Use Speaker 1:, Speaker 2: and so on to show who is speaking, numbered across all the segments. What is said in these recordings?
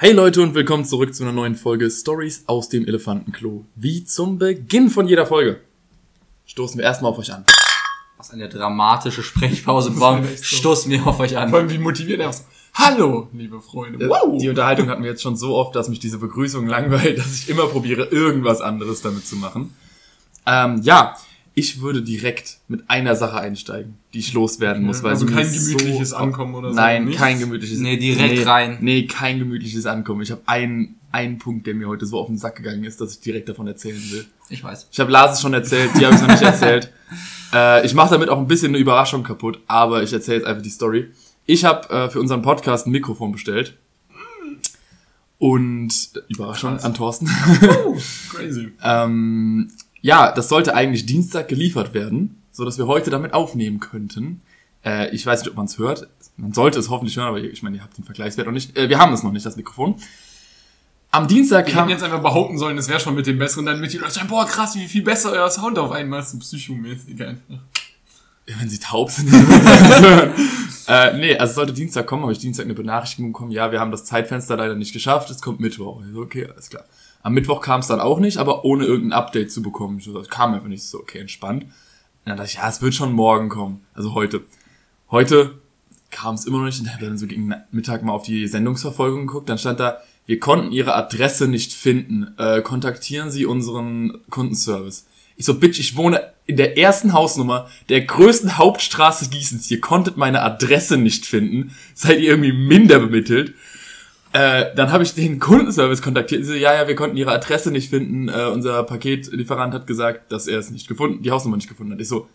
Speaker 1: Hey Leute und willkommen zurück zu einer neuen Folge Stories aus dem Elefantenklo. Wie zum Beginn von jeder Folge stoßen wir erstmal auf euch an.
Speaker 2: Was eine dramatische Sprechpause. Warum stoßen wir auf euch an?
Speaker 3: Vor allem, wie motiviert er ist. Hallo, liebe Freunde. Wow.
Speaker 1: Die Unterhaltung hatten wir jetzt schon so oft, dass mich diese Begrüßung langweilt, dass ich immer probiere, irgendwas anderes damit zu machen. Ähm, ja, ich würde direkt mit einer Sache einsteigen, die ich loswerden muss. Weil
Speaker 3: also kein gemütliches
Speaker 1: so,
Speaker 3: Ankommen oder so.
Speaker 1: Nein,
Speaker 3: Nichts?
Speaker 1: kein gemütliches.
Speaker 2: Nee, direkt rein.
Speaker 1: Nee, kein gemütliches Ankommen. Ich habe einen, einen Punkt, der mir heute so auf den Sack gegangen ist, dass ich direkt davon erzählen will.
Speaker 2: Ich weiß.
Speaker 1: Ich habe Lars es schon erzählt, die habe ich noch nicht erzählt. Äh, ich mache damit auch ein bisschen eine Überraschung kaputt, aber ich erzähle jetzt einfach die Story. Ich habe äh, für unseren Podcast ein Mikrofon bestellt. Und Überraschung
Speaker 3: Krass.
Speaker 1: an Thorsten.
Speaker 3: Crazy.
Speaker 1: ähm, ja, das sollte eigentlich Dienstag geliefert werden, so dass wir heute damit aufnehmen könnten. Äh, ich weiß nicht, ob man es hört. Man sollte es hoffentlich hören, aber ich meine, ihr habt den Vergleichswert noch nicht. Äh, wir haben es noch nicht, das Mikrofon. Am Dienstag
Speaker 3: Wir
Speaker 1: kam.
Speaker 3: hätten jetzt einfach behaupten sollen, es wäre schon mit dem Besseren, dann mit die Leute sagen, boah, krass, wie viel besser euer Sound auf einmal ist, so psychomäßig einfach.
Speaker 1: wenn sie taub sind. äh, nee, also es sollte Dienstag kommen, habe ich Dienstag eine Benachrichtigung bekommen, ja, wir haben das Zeitfenster leider nicht geschafft, es kommt Mittwoch. Ich so, okay, alles klar. Am Mittwoch kam es dann auch nicht, aber ohne irgendein Update zu bekommen. Ich kam einfach nicht so, okay, entspannt. Und dann dachte ich, ja, es wird schon morgen kommen, also heute. Heute kam es immer noch nicht und habe dann so gegen Mittag mal auf die Sendungsverfolgung geguckt, dann stand da, wir konnten Ihre Adresse nicht finden, äh, kontaktieren Sie unseren Kundenservice. Ich so, bitch, ich wohne in der ersten Hausnummer der größten Hauptstraße Gießens. Ihr konntet meine Adresse nicht finden. Seid ihr irgendwie minder bemittelt? Äh, dann habe ich den Kundenservice kontaktiert. Sie so, ja, ja, wir konnten ihre Adresse nicht finden. Äh, unser Paketlieferant hat gesagt, dass er es nicht gefunden, die Hausnummer nicht gefunden hat. Ich so,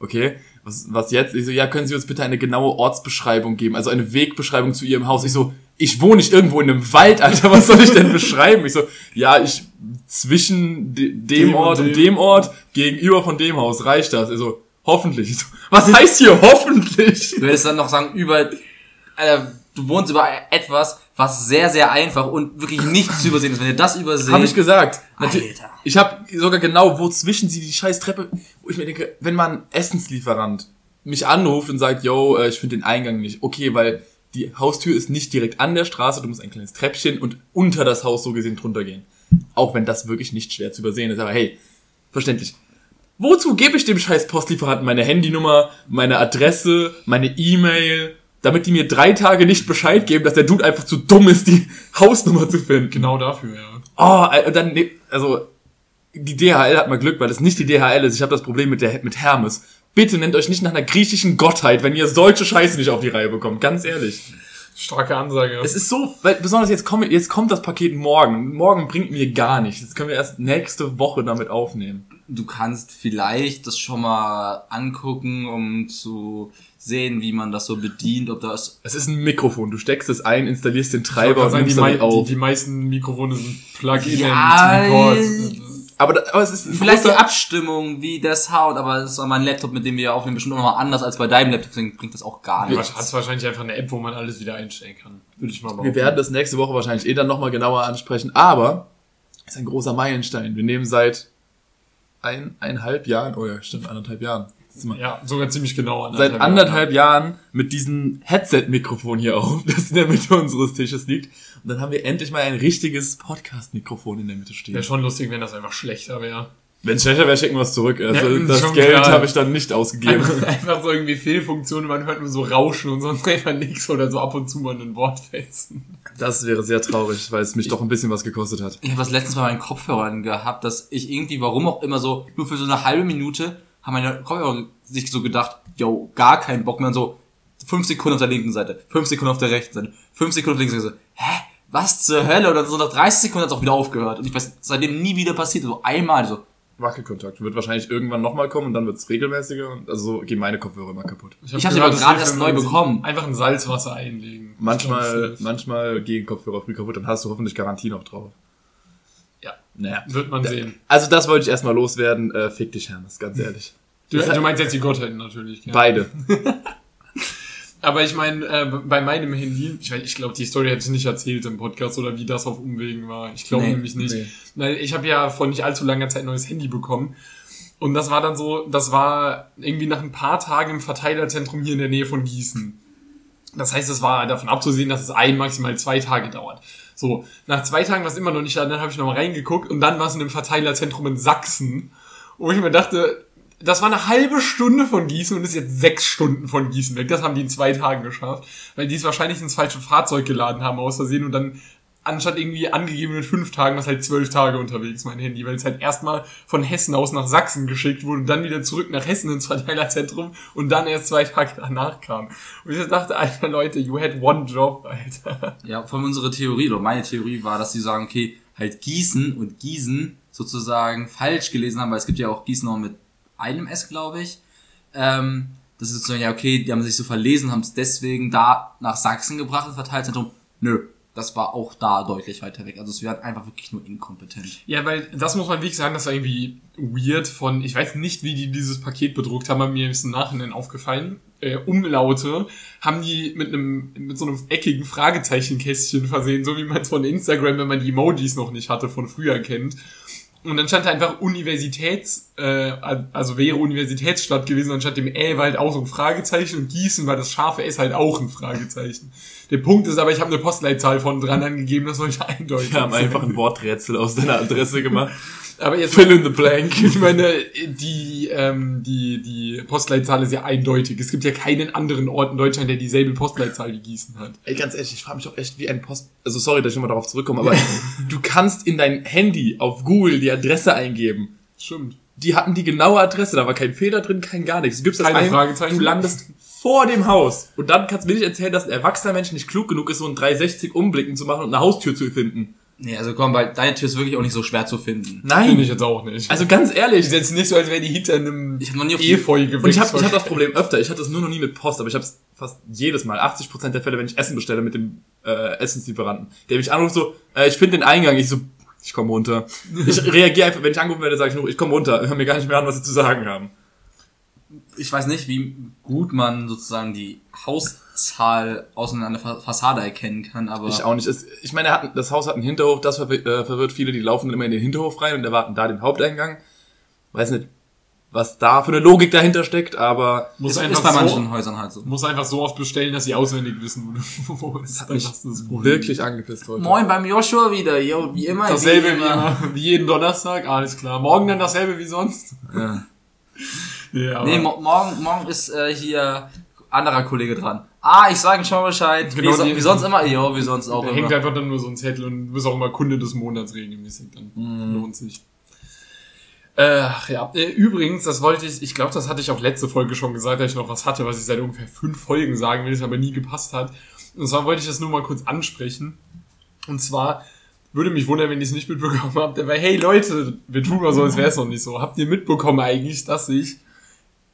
Speaker 1: okay, was, was jetzt? Ich so, ja, können Sie uns bitte eine genaue Ortsbeschreibung geben, also eine Wegbeschreibung zu Ihrem Haus? Ich so, ich wohne nicht irgendwo in einem Wald, Alter, was soll ich denn beschreiben? Ich so, ja, ich zwischen de, dem,
Speaker 3: Dem
Speaker 1: Ort und
Speaker 3: dem.
Speaker 1: dem Ort gegenüber von dem Haus reicht das. Ich so, hoffentlich. Ich so, was heißt hier hoffentlich?
Speaker 2: Du hättest dann noch sagen, über, Alter, du wohnst über etwas, was sehr, sehr einfach und wirklich nicht zu übersehen ist. Wenn ihr das überseht.
Speaker 1: Habe ich gesagt.
Speaker 2: Alter.
Speaker 1: Ich habe sogar genau, wo zwischen sie die scheiß Treppe, wo ich mir denke, wenn man Essenslieferant mich anruft und sagt, yo, äh, ich finde den Eingang nicht, okay, weil die Haustür ist nicht direkt an der Straße, du musst ein kleines Treppchen und unter das Haus so gesehen drunter gehen. Auch wenn das wirklich nicht schwer zu übersehen ist, aber hey, verständlich. Wozu gebe ich dem scheiß Postlieferanten meine Handynummer, meine Adresse, meine E-Mail, damit die mir drei Tage nicht Bescheid geben, dass der Dude einfach zu dumm ist, die Hausnummer zu finden?
Speaker 3: Genau dafür, ja.
Speaker 1: Oh, und dann, also, die DHL hat mal Glück, weil das nicht die DHL ist. Ich habe das Problem mit, der, mit Hermes. Bitte nennt euch nicht nach einer griechischen Gottheit, wenn ihr solche Scheiße nicht auf die Reihe bekommt. Ganz ehrlich.
Speaker 3: Starke Ansage.
Speaker 1: Es ist so, weil besonders jetzt kommt, jetzt kommt das Paket morgen. Morgen bringt mir gar nichts. Jetzt können wir erst nächste Woche damit aufnehmen.
Speaker 2: Du kannst vielleicht das schon mal angucken, um zu sehen, wie man das so bedient, ob das
Speaker 1: Es ist ein Mikrofon. Du steckst es ein, installierst den Treiber und nimmst
Speaker 3: die,
Speaker 1: damit
Speaker 3: mei- die,
Speaker 1: auf.
Speaker 3: die meisten Mikrofone sind Plug-in
Speaker 2: Ja,
Speaker 1: aber, da, aber es ist ein
Speaker 2: Vielleicht die Abstimmung, wie der Sound, aber das ist an meinem Laptop, mit dem wir aufnehmen, bestimmt auch noch mal anders als bei deinem Laptop, deswegen bringt das auch gar
Speaker 3: Du
Speaker 2: nichts.
Speaker 3: hast wahrscheinlich einfach eine App, wo man alles wieder einstellen kann. Würde ich mal
Speaker 1: Wir
Speaker 3: behaupten.
Speaker 1: werden das nächste Woche wahrscheinlich eh dann nochmal genauer ansprechen, aber es ist ein großer Meilenstein. Wir nehmen seit ein, eineinhalb Jahren, oh ja, stimmt, anderthalb Jahren.
Speaker 3: Ja, sogar ziemlich genau.
Speaker 1: Seit anderthalb Jahren mit diesem Headset-Mikrofon hier auf, das in der Mitte unseres Tisches liegt. Und dann haben wir endlich mal ein richtiges Podcast-Mikrofon in der Mitte stehen.
Speaker 3: Wäre schon lustig, wenn das einfach schlechter wäre.
Speaker 1: Wenn es schlechter wäre, schicken wir es zurück. Also
Speaker 3: Ja,
Speaker 1: das Geld habe ich dann nicht ausgegeben.
Speaker 3: Einfach, einfach so irgendwie Fehlfunktionen, man hört nur so Rauschen und sonst einfach nichts oder so ab und zu mal ein Wortfetzen.
Speaker 1: Das wäre sehr traurig, weil es mich doch ein bisschen was gekostet hat.
Speaker 2: Ich habe das letztens bei meinen Kopfhörern gehabt, dass ich irgendwie, warum auch immer so, nur für so eine halbe Minute haben meine Kopfhörer sich so gedacht, yo, gar keinen Bock mehr und so, fünf Sekunden auf der linken Seite, fünf Sekunden auf der rechten Seite, fünf Sekunden auf der linken Seite, so, hä, was zur Hölle? Und dann so nach 30 Sekunden hat es auch wieder aufgehört. Und ich weiß, seitdem nie wieder passiert, so einmal, so,
Speaker 1: Wackelkontakt wird wahrscheinlich irgendwann nochmal kommen und dann wird es regelmäßiger. Und also so gehen meine Kopfhörer immer kaputt.
Speaker 2: Ich hab sie aber
Speaker 3: das
Speaker 2: gerade erst neu bekommen.
Speaker 3: Einfach in Salzwasser einlegen.
Speaker 1: Manchmal, manchmal gehen Kopfhörer früh kaputt, dann hast du hoffentlich Garantie noch drauf.
Speaker 3: Ja,
Speaker 1: Naja.
Speaker 3: wird man sehen.
Speaker 1: Also das wollte ich erstmal loswerden. Äh, fick dich, Hermes, ganz ehrlich.
Speaker 3: Du, du meinst jetzt die Gottheiten natürlich. Ja.
Speaker 1: Beide.
Speaker 3: Aber ich meine, äh, bei meinem Handy, ich, ich glaube, die Story hätte ich nicht erzählt im Podcast oder wie das auf Umwegen war. Ich glaube
Speaker 2: Nee,
Speaker 3: nämlich nicht.
Speaker 1: nee.
Speaker 3: Ich habe ja vor nicht allzu langer Zeit ein neues Handy bekommen. Und das war dann so, das war irgendwie nach ein paar Tagen im Verteilerzentrum hier in der Nähe von Gießen. Das heißt, es war davon abzusehen, dass es ein, maximal zwei Tage dauert. So, nach zwei Tagen war es immer noch nicht da, dann habe ich nochmal reingeguckt und dann war es in einem Verteilerzentrum in Sachsen, wo ich mir dachte, das war eine halbe Stunde von Gießen und ist jetzt sechs Stunden von Gießen weg. Das haben die in zwei Tagen geschafft, weil die es wahrscheinlich ins falsche Fahrzeug geladen haben aus Versehen und dann anstatt irgendwie angegebenen fünf Tagen, was halt zwölf Tage unterwegs, mein Handy, weil es halt erstmal von Hessen aus nach Sachsen geschickt wurde und dann wieder zurück nach Hessen ins Verteilerzentrum und dann erst zwei Tage danach kam. Und ich dachte, Alter Leute, you had one job, Alter.
Speaker 2: Ja, von unserer Theorie, oder meine Theorie war, dass sie sagen, okay, halt Gießen und Gießen sozusagen falsch gelesen haben, weil es gibt ja auch Gießen auch mit einem S, glaube ich. Ähm, das ist sozusagen, ja, okay, die haben sich so verlesen, haben es deswegen da nach Sachsen gebracht, ins Verteilerzentrum. Nö, das war auch da deutlich weiter weg. Also es wäre einfach wirklich nur inkompetent.
Speaker 3: Ja, weil das muss man wirklich sagen, das war irgendwie weird von, ich weiß nicht, wie die dieses Paket bedruckt haben, aber mir ist im Nachhinein aufgefallen. Äh, Umlaute haben die mit einem mit so einem eckigen Fragezeichenkästchen versehen, so wie man es von Instagram, wenn man die Emojis noch nicht hatte, von früher kennt. Und dann stand da einfach Universitäts, äh, also wäre Universitätsstadt gewesen, anstatt dem Ä war halt auch so ein Fragezeichen und Gießen war das scharfe S halt auch ein Fragezeichen. Der Punkt ist aber, ich habe eine Postleitzahl von dran angegeben, das sollte eindeutig
Speaker 1: Wir haben einfach ein Worträtsel aus deiner Adresse gemacht.
Speaker 3: Aber jetzt,
Speaker 1: Fill in the blank.
Speaker 3: ich meine, die, ähm, die, die Postleitzahl ist ja eindeutig. Es gibt ja keinen anderen Ort in Deutschland, der dieselbe Postleitzahl wie Gießen hat.
Speaker 1: Ey, ganz ehrlich, ich frage mich auch echt, wie ein Post... Also sorry, dass ich nochmal darauf zurückkomme, aber du kannst in dein Handy auf Google die Adresse eingeben.
Speaker 3: Stimmt.
Speaker 1: Die hatten die genaue Adresse, da war kein Fehler drin, kein gar nichts. Du gibst das
Speaker 3: Keine
Speaker 1: ein,
Speaker 3: Fragezeichen.
Speaker 1: du landest vor dem Haus. Und dann kannst du mir nicht erzählen, dass ein erwachsener Mensch nicht klug genug ist, so ein 360 umblicken zu machen und eine Haustür zu finden.
Speaker 2: Nee, also komm, weil deine Tür ist wirklich auch nicht so schwer zu finden.
Speaker 1: Nein.
Speaker 3: Finde ich jetzt auch nicht.
Speaker 1: Also ganz ehrlich.
Speaker 3: ist jetzt nicht so, als wäre die hinter einem
Speaker 2: Ich habe noch nie auf
Speaker 3: Efeu
Speaker 1: Und ich habe ich hab das. Problem öfter. Ich hatte das nur noch nie mit Post, aber ich habe es fast jedes Mal, 80% der Fälle, wenn ich Essen bestelle mit dem äh, Essenslieferanten, der mich anruft so, äh, ich finde den Eingang, ich so, ich komme runter. Ich reagiere einfach, wenn ich angerufen werde, sage ich nur, ich komme runter, hör mir gar nicht mehr an, was sie zu sagen haben.
Speaker 2: Ich weiß nicht, wie gut man sozusagen die Hauszahl aus einer Fa- Fassade erkennen kann, aber
Speaker 1: Ich auch nicht. Es, ich meine, er hat, das Haus hat einen Hinterhof, das verwirrt, äh, verwirrt viele, die laufen dann immer in den Hinterhof rein und erwarten da den Haupteingang. Weiß nicht, was da für eine Logik dahinter steckt, aber
Speaker 3: muss
Speaker 2: ist,
Speaker 3: einfach
Speaker 2: ist bei
Speaker 3: so,
Speaker 2: manchen Häusern halt so.
Speaker 3: muss einfach so oft bestellen, dass sie auswendig wissen, wo es
Speaker 1: hat mich
Speaker 3: das ist
Speaker 1: wirklich angepisst heute.
Speaker 2: Moin beim Joshua wieder, yo, wie immer.
Speaker 3: Dasselbe wie,
Speaker 2: immer.
Speaker 3: immer, wie jeden Donnerstag, alles klar. Morgen dann dasselbe wie sonst.
Speaker 1: Ja.
Speaker 3: Ja,
Speaker 2: Nee, mo morgen, morgen ist äh, hier anderer Kollege dran. Ah, ich sage schon mal Bescheid.
Speaker 3: Genau
Speaker 2: wie, so, wie sonst immer, jo, wie sonst auch
Speaker 3: da hängt
Speaker 2: immer.
Speaker 3: einfach dann nur so ein Zettel und du bist auch immer Kunde des Monats regelmäßig, dann
Speaker 2: Mhm.
Speaker 3: lohnt sich. Äh, Ach ja, äh, übrigens, das wollte ich, ich glaube, das hatte ich auch letzte Folge schon gesagt, dass ich noch was hatte, was ich seit ungefähr fünf Folgen sagen will, das aber nie gepasst hat. Und zwar wollte ich das nur mal kurz ansprechen. Und zwar würde mich wundern, wenn ihr es nicht mitbekommen habt, aber hey Leute, wir tun mal so, als wäre es noch nicht so. Habt ihr mitbekommen eigentlich, dass sich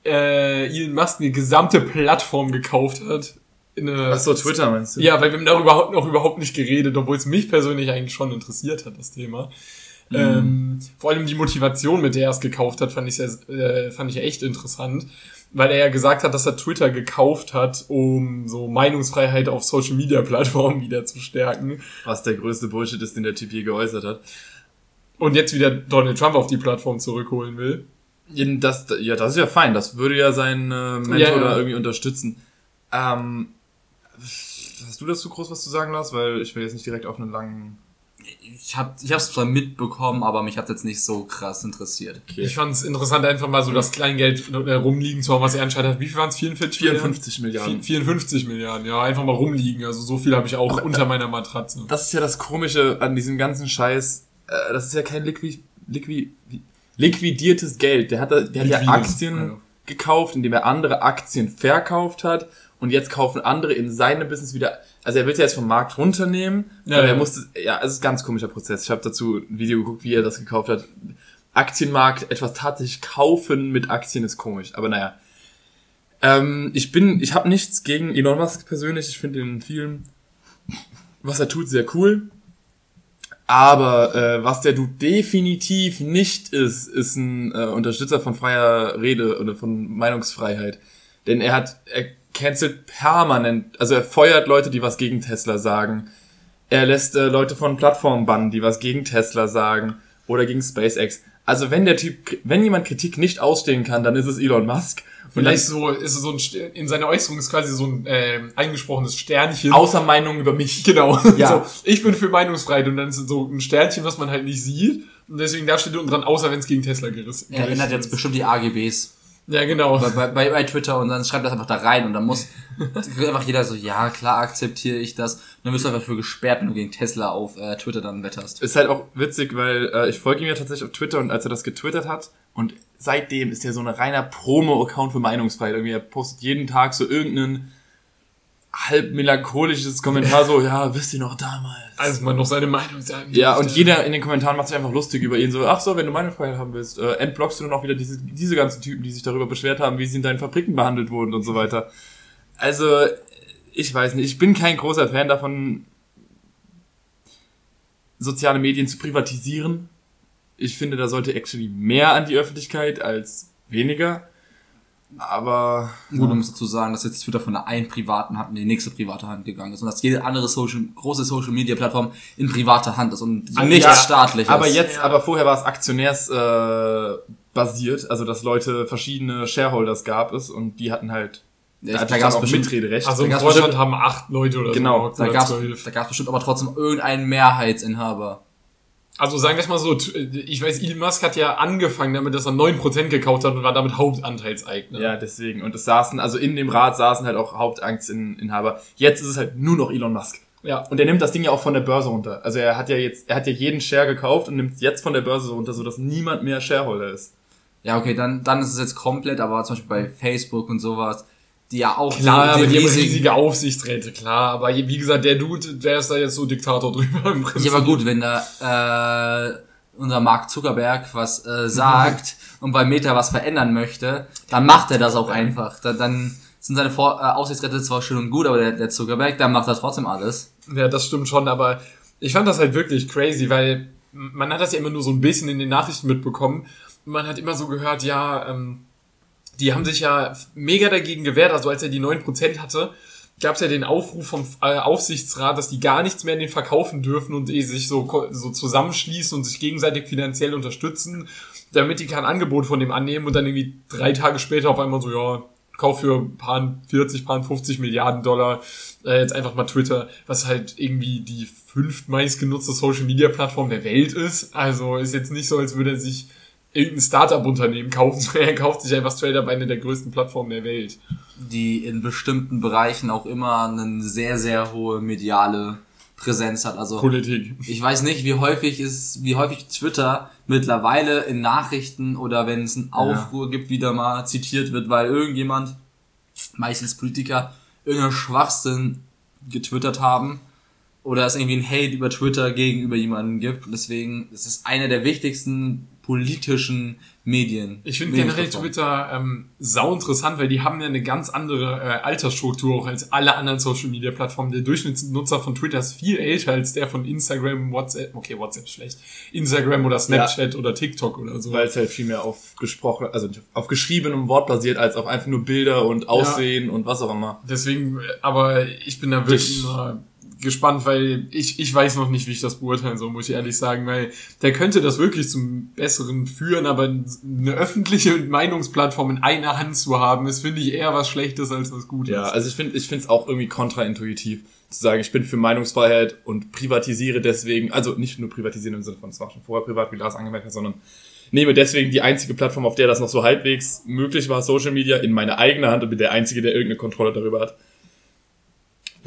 Speaker 3: äh, Elon Musk eine gesamte Plattform gekauft hat? In eine,
Speaker 1: Achso, Twitter meinst du?
Speaker 3: ja, weil wir haben darüber noch überhaupt nicht geredet, obwohl es mich persönlich eigentlich schon interessiert hat, das Thema. Ähm, vor allem die Motivation, mit der er es gekauft hat, fand ich, sehr, äh, fand ich echt interessant, weil er ja gesagt hat, dass er Twitter gekauft hat, um so Meinungsfreiheit auf Social Media Plattformen wieder zu stärken
Speaker 1: Was der größte Bullshit ist, den der Typ je geäußert hat.
Speaker 3: und jetzt wieder Donald Trump auf die Plattform zurückholen will.
Speaker 1: Das, ja, das ist ja fein. Das würde ja seinen äh, Mentor
Speaker 3: Ja, ja.
Speaker 1: da irgendwie unterstützen. Ähm, hast du dazu groß was zu sagen, Lars? Weil ich will jetzt nicht direkt auf einen langen...
Speaker 2: Ich hab, ich hab's zwar mitbekommen, aber mich hat jetzt nicht so krass interessiert.
Speaker 1: Okay.
Speaker 3: Ich fand es interessant, einfach mal so das Kleingeld äh, rumliegen zu haben, was er anscheinend hat. Wie viel waren es? 44
Speaker 1: 54
Speaker 3: Milliarden?
Speaker 1: Milliarden.
Speaker 3: 54 Milliarden, ja, einfach mal rumliegen. Also so viel habe ich auch unter meiner Matratze.
Speaker 1: Das ist ja das Komische an diesem ganzen Scheiß. Äh, das ist ja kein Liqui, Liqui, liquidiertes Geld. Der hat, der hat ja Aktien
Speaker 3: ja.
Speaker 1: gekauft, indem er andere Aktien verkauft hat. Und jetzt kaufen andere in seinem Business wieder. Also er will es ja jetzt vom Markt runternehmen.
Speaker 3: Ja,
Speaker 1: aber er musste. Ja, es ist ein ganz komischer Prozess. Ich habe dazu ein Video geguckt, wie er das gekauft hat. Aktienmarkt, etwas tatsächlich kaufen mit Aktien ist komisch. Aber naja. Ähm, ich bin, ich habe nichts gegen Elon Musk persönlich. Ich finde den vielen, was er tut, sehr cool. Aber äh, was der Dude definitiv nicht ist, ist ein äh, Unterstützer von freier Rede oder von Meinungsfreiheit. Denn er hat, er cancelt permanent, also er feuert Leute, die was gegen Tesla sagen. Er lässt äh, Leute von Plattformen bannen, die was gegen Tesla sagen oder gegen SpaceX. Also wenn der Typ, wenn jemand Kritik nicht ausstehen kann, dann ist es Elon Musk. Und
Speaker 3: Vielleicht so, ist es so ein, in seiner Äußerung ist quasi so ein äh, eingesprochenes Sternchen.
Speaker 1: außer Meinungen über mich.
Speaker 3: Genau.
Speaker 1: Ja.
Speaker 3: So, ich bin für Meinungsfreiheit und dann ist es so ein Sternchen, was man halt nicht sieht. Und deswegen da steht unten dran, außer wenn es gegen Tesla gerissen
Speaker 2: Er ändert jetzt bestimmt die AGBs
Speaker 3: Ja, genau.
Speaker 2: bei, bei, bei Twitter und dann schreibt das einfach da rein und dann muss einfach jeder so, ja, klar akzeptiere ich das. Und dann wirst du einfach für gesperrt, wenn du gegen Tesla auf äh, Twitter dann wetterst.
Speaker 1: Ist halt auch witzig, weil äh, ich folge ihm ja tatsächlich auf Twitter und als er das getwittert hat und seitdem ist er so ein reiner Promo-Account für Meinungsfreiheit. Irgendwie er postet jeden Tag so irgendein halb melancholisches Kommentar so, ja, wisst ihr noch damals?
Speaker 3: Als man noch seine Meinung sagen
Speaker 1: Ja, und jeder in den Kommentaren macht sich einfach lustig über ihn. So, ach so, wenn du Meinungsfreiheit haben willst, äh, entblockst du dann auch wieder diese, diese ganzen Typen, die sich darüber beschwert haben, wie sie in deinen Fabriken behandelt wurden und so weiter. Also, ich weiß nicht, ich bin kein großer Fan davon, soziale Medien zu privatisieren. Ich finde, da sollte actually mehr an die Öffentlichkeit als weniger. Aber
Speaker 2: Gut, um es dazu sagen, dass jetzt Twitter von der einen privaten Hand in die nächste private Hand gegangen ist und dass jede andere Social, große Social Media Plattform in privater Hand ist und
Speaker 3: Also
Speaker 2: nichts
Speaker 3: ja,
Speaker 2: staatliches.
Speaker 1: Aber jetzt,
Speaker 3: Ja.
Speaker 1: aber vorher war es aktionärs äh, basiert, also dass Leute verschiedene Shareholders gab es und die hatten halt
Speaker 2: Ja,
Speaker 1: da,
Speaker 2: da
Speaker 1: auch
Speaker 2: bestimmt-
Speaker 1: Mitrederecht.
Speaker 3: Also Vorstand
Speaker 2: bestimmt-
Speaker 3: haben acht Leute oder
Speaker 1: Genau,
Speaker 3: so.
Speaker 2: da
Speaker 3: zwölf.
Speaker 2: da gab's bestimmt aber trotzdem irgendeinen Mehrheitsinhaber.
Speaker 3: Also sagen wir es mal so, ich weiß, Elon Musk hat ja angefangen damit, dass er 9% gekauft hat und war damit Hauptanteilseigner.
Speaker 1: ja, deswegen. Und es saßen, also in dem Rat saßen halt auch Hauptaktieninhaber. Jetzt ist es halt nur noch Elon Musk.
Speaker 3: ja.
Speaker 1: Und er nimmt das Ding ja auch von der Börse runter. Also er hat ja jetzt, er hat ja jeden Share gekauft und nimmt es jetzt von der Börse runter, sodass niemand mehr Shareholder ist.
Speaker 2: Ja, okay, dann, dann ist es jetzt komplett, aber zum Beispiel bei Facebook und sowas, die ja auch
Speaker 3: Klar,
Speaker 2: die,
Speaker 3: aber die haben
Speaker 2: riesigen-
Speaker 3: riesige Aufsichtsräte, klar. Aber wie gesagt, der Dude, der ist da jetzt so Diktator drüber im Prinzip.
Speaker 2: Ja, aber gut, wenn da äh, unser Mark Zuckerberg was äh, sagt und bei Meta was verändern möchte, dann macht er das auch einfach. Da, dann sind seine Vor äh, Aufsichtsräte zwar schön und gut, aber der, der Zuckerberg, der macht das trotzdem alles.
Speaker 3: Ja, das stimmt schon, aber ich fand das halt wirklich crazy, weil man hat das ja immer nur so ein bisschen in den Nachrichten mitbekommen. Man hat immer so gehört, ja, ähm, die haben sich ja mega dagegen gewehrt. Also als er die 9% hatte, gab es ja den Aufruf vom äh, Aufsichtsrat, dass die gar nichts mehr in den verkaufen dürfen und eh sich so, so zusammenschließen und sich gegenseitig finanziell unterstützen, damit die kein Angebot von dem annehmen und dann irgendwie drei Tage später auf einmal so, ja, kauf für ein paar 40, paar 50 Milliarden Dollar äh, jetzt einfach mal Twitter, was halt irgendwie die fünftmeist genutzte Social Media Plattform der Welt ist. Also ist jetzt nicht so, als würde er sich irgendein Startup-Unternehmen kaufen, sondern er kauft sich einfach straight up eine der größten Plattformen der Welt.
Speaker 2: Die in bestimmten Bereichen auch immer eine sehr, sehr hohe mediale Präsenz hat. Also
Speaker 3: Politik.
Speaker 2: ich weiß nicht, wie häufig ist, wie häufig Twitter mittlerweile in Nachrichten oder wenn es einen Aufruhr gibt, wieder mal zitiert wird, weil irgendjemand, meistens Politiker, irgendeinen Schwachsinn getwittert haben oder es irgendwie ein Hate über Twitter gegenüber jemanden gibt. Und deswegen ist es eine der wichtigsten politischen Medien.
Speaker 3: Ich finde generell. Twitter ähm, sau interessant, weil die haben ja eine ganz andere äh, Altersstruktur auch als alle anderen Social Media Plattformen. Der Durchschnittsnutzer von Twitter ist viel älter als der von Instagram, WhatsApp, okay, WhatsApp ist schlecht, Instagram oder Snapchat oder TikTok oder so.
Speaker 1: Weil es halt viel mehr auf gesprochen, also auf geschriebenem Wort basiert, als auf einfach nur Bilder und Aussehen und was auch immer.
Speaker 3: Deswegen, äh, aber ich bin da wirklich immer gespannt, weil ich, ich weiß noch nicht, wie ich das beurteilen soll, muss ich ehrlich sagen, weil der könnte das wirklich zum Besseren führen, aber eine öffentliche Meinungsplattform in einer Hand zu haben, ist, finde ich, eher was Schlechtes als was Gutes.
Speaker 1: Ja, also ich finde ich finde es auch irgendwie kontraintuitiv zu sagen, ich bin für Meinungsfreiheit und privatisiere deswegen, also nicht nur privatisieren im Sinne von, es war schon vorher privat, wie Lars angemerkt hat, sondern nehme deswegen die einzige Plattform, auf der das noch so halbwegs möglich war, Social Media, in meine eigene Hand und bin der Einzige, der irgendeine Kontrolle darüber hat.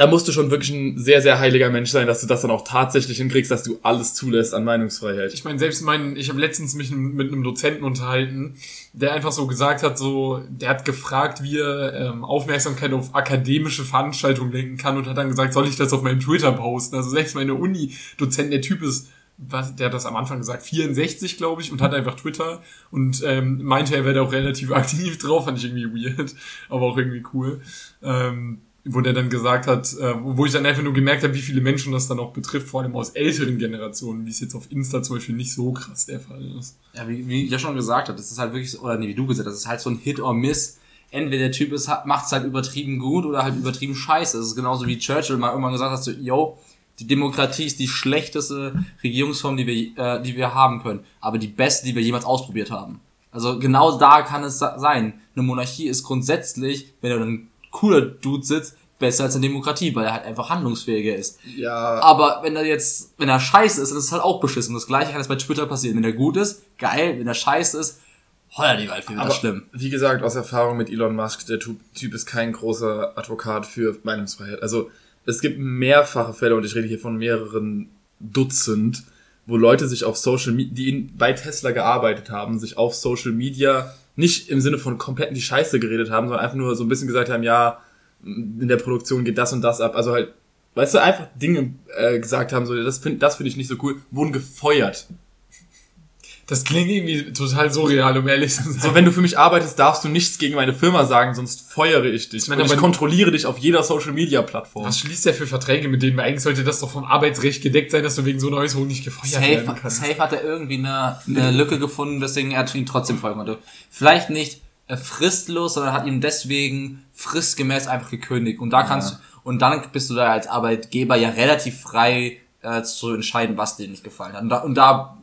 Speaker 1: Da musst du schon wirklich ein sehr, sehr heiliger Mensch sein, dass du das dann auch tatsächlich hinkriegst, dass du alles zulässt an Meinungsfreiheit.
Speaker 3: Ich meine, selbst mein, ich habe letztens mich mit einem Dozenten unterhalten, der einfach so gesagt hat, so, der hat gefragt, wie er ähm, Aufmerksamkeit auf akademische Veranstaltungen lenken kann und hat dann gesagt, soll ich das auf meinem Twitter posten? Also selbst meine Uni-Dozent, der Typ ist, was, der hat das am Anfang gesagt, 64, glaube ich, und hat einfach Twitter und ähm, meinte, er wäre da auch relativ aktiv drauf, fand ich irgendwie weird, aber auch irgendwie cool. Ähm, wo der dann gesagt hat, äh, wo ich dann einfach nur gemerkt habe, wie viele Menschen das dann auch betrifft, vor allem aus älteren Generationen, wie es jetzt auf Insta zum Beispiel nicht so krass der Fall ist.
Speaker 2: Ja, wie, wie ich ja schon gesagt habe, das ist halt wirklich, oder nee, wie du gesagt hast, das ist halt so ein Hit or Miss. Entweder der Typ ist, macht es halt übertrieben gut oder halt übertrieben scheiße. Das ist genauso wie Churchill mal irgendwann gesagt hat, so, yo, die Demokratie ist die schlechteste Regierungsform, die wir, äh, die wir haben können, aber die beste, die wir jemals ausprobiert haben. Also genau da kann es sein. Eine Monarchie ist grundsätzlich, wenn da ein cooler Dude sitzt, besser als eine Demokratie, weil er halt einfach handlungsfähiger ist.
Speaker 1: Ja,
Speaker 2: Aber wenn er jetzt, wenn er scheiße ist, dann ist es halt auch beschissen. Das gleiche kann jetzt bei Twitter passieren. Wenn er gut ist, geil. Wenn er scheiße ist, heuer die Waldfee, das schlimm.
Speaker 1: wie gesagt, aus Erfahrung mit Elon Musk, der Typ, ist kein großer Advokat für Meinungsfreiheit. Also es gibt mehrfache Fälle, und ich rede hier von mehreren Dutzend, wo Leute sich auf Social Media, die bei Tesla gearbeitet haben, sich auf Social Media nicht im Sinne von komplett in die Scheiße geredet haben, sondern einfach nur so ein bisschen gesagt haben, ja, in der Produktion geht das und das ab. Also halt, weißt du, einfach Dinge äh, gesagt haben, so, das finde das find ich nicht so cool, wurden gefeuert.
Speaker 3: Das klingt irgendwie total surreal, um ehrlich zu sein.
Speaker 1: So, wenn du für mich arbeitest, darfst du nichts gegen meine Firma sagen, sonst feuere ich dich.
Speaker 3: meine,
Speaker 1: und ich kontrolliere dich auf jeder Social Media Plattform.
Speaker 3: Was schließt der für Verträge mit denen? Weil eigentlich sollte das doch vom Arbeitsrecht gedeckt sein, dass du wegen so einer Äußerung nicht gefeuert werden
Speaker 2: Safe,
Speaker 3: kannst.
Speaker 2: safe hat er irgendwie eine, eine Lücke gefunden, weswegen er ihn trotzdem folgen konnte. Vielleicht nicht äh, fristlos, sondern hat ihm deswegen fristgemäß einfach gekündigt. Und da kannst du, und dann bist du da als Arbeitgeber ja relativ frei äh, zu entscheiden, was dir nicht gefallen hat. Und da, und da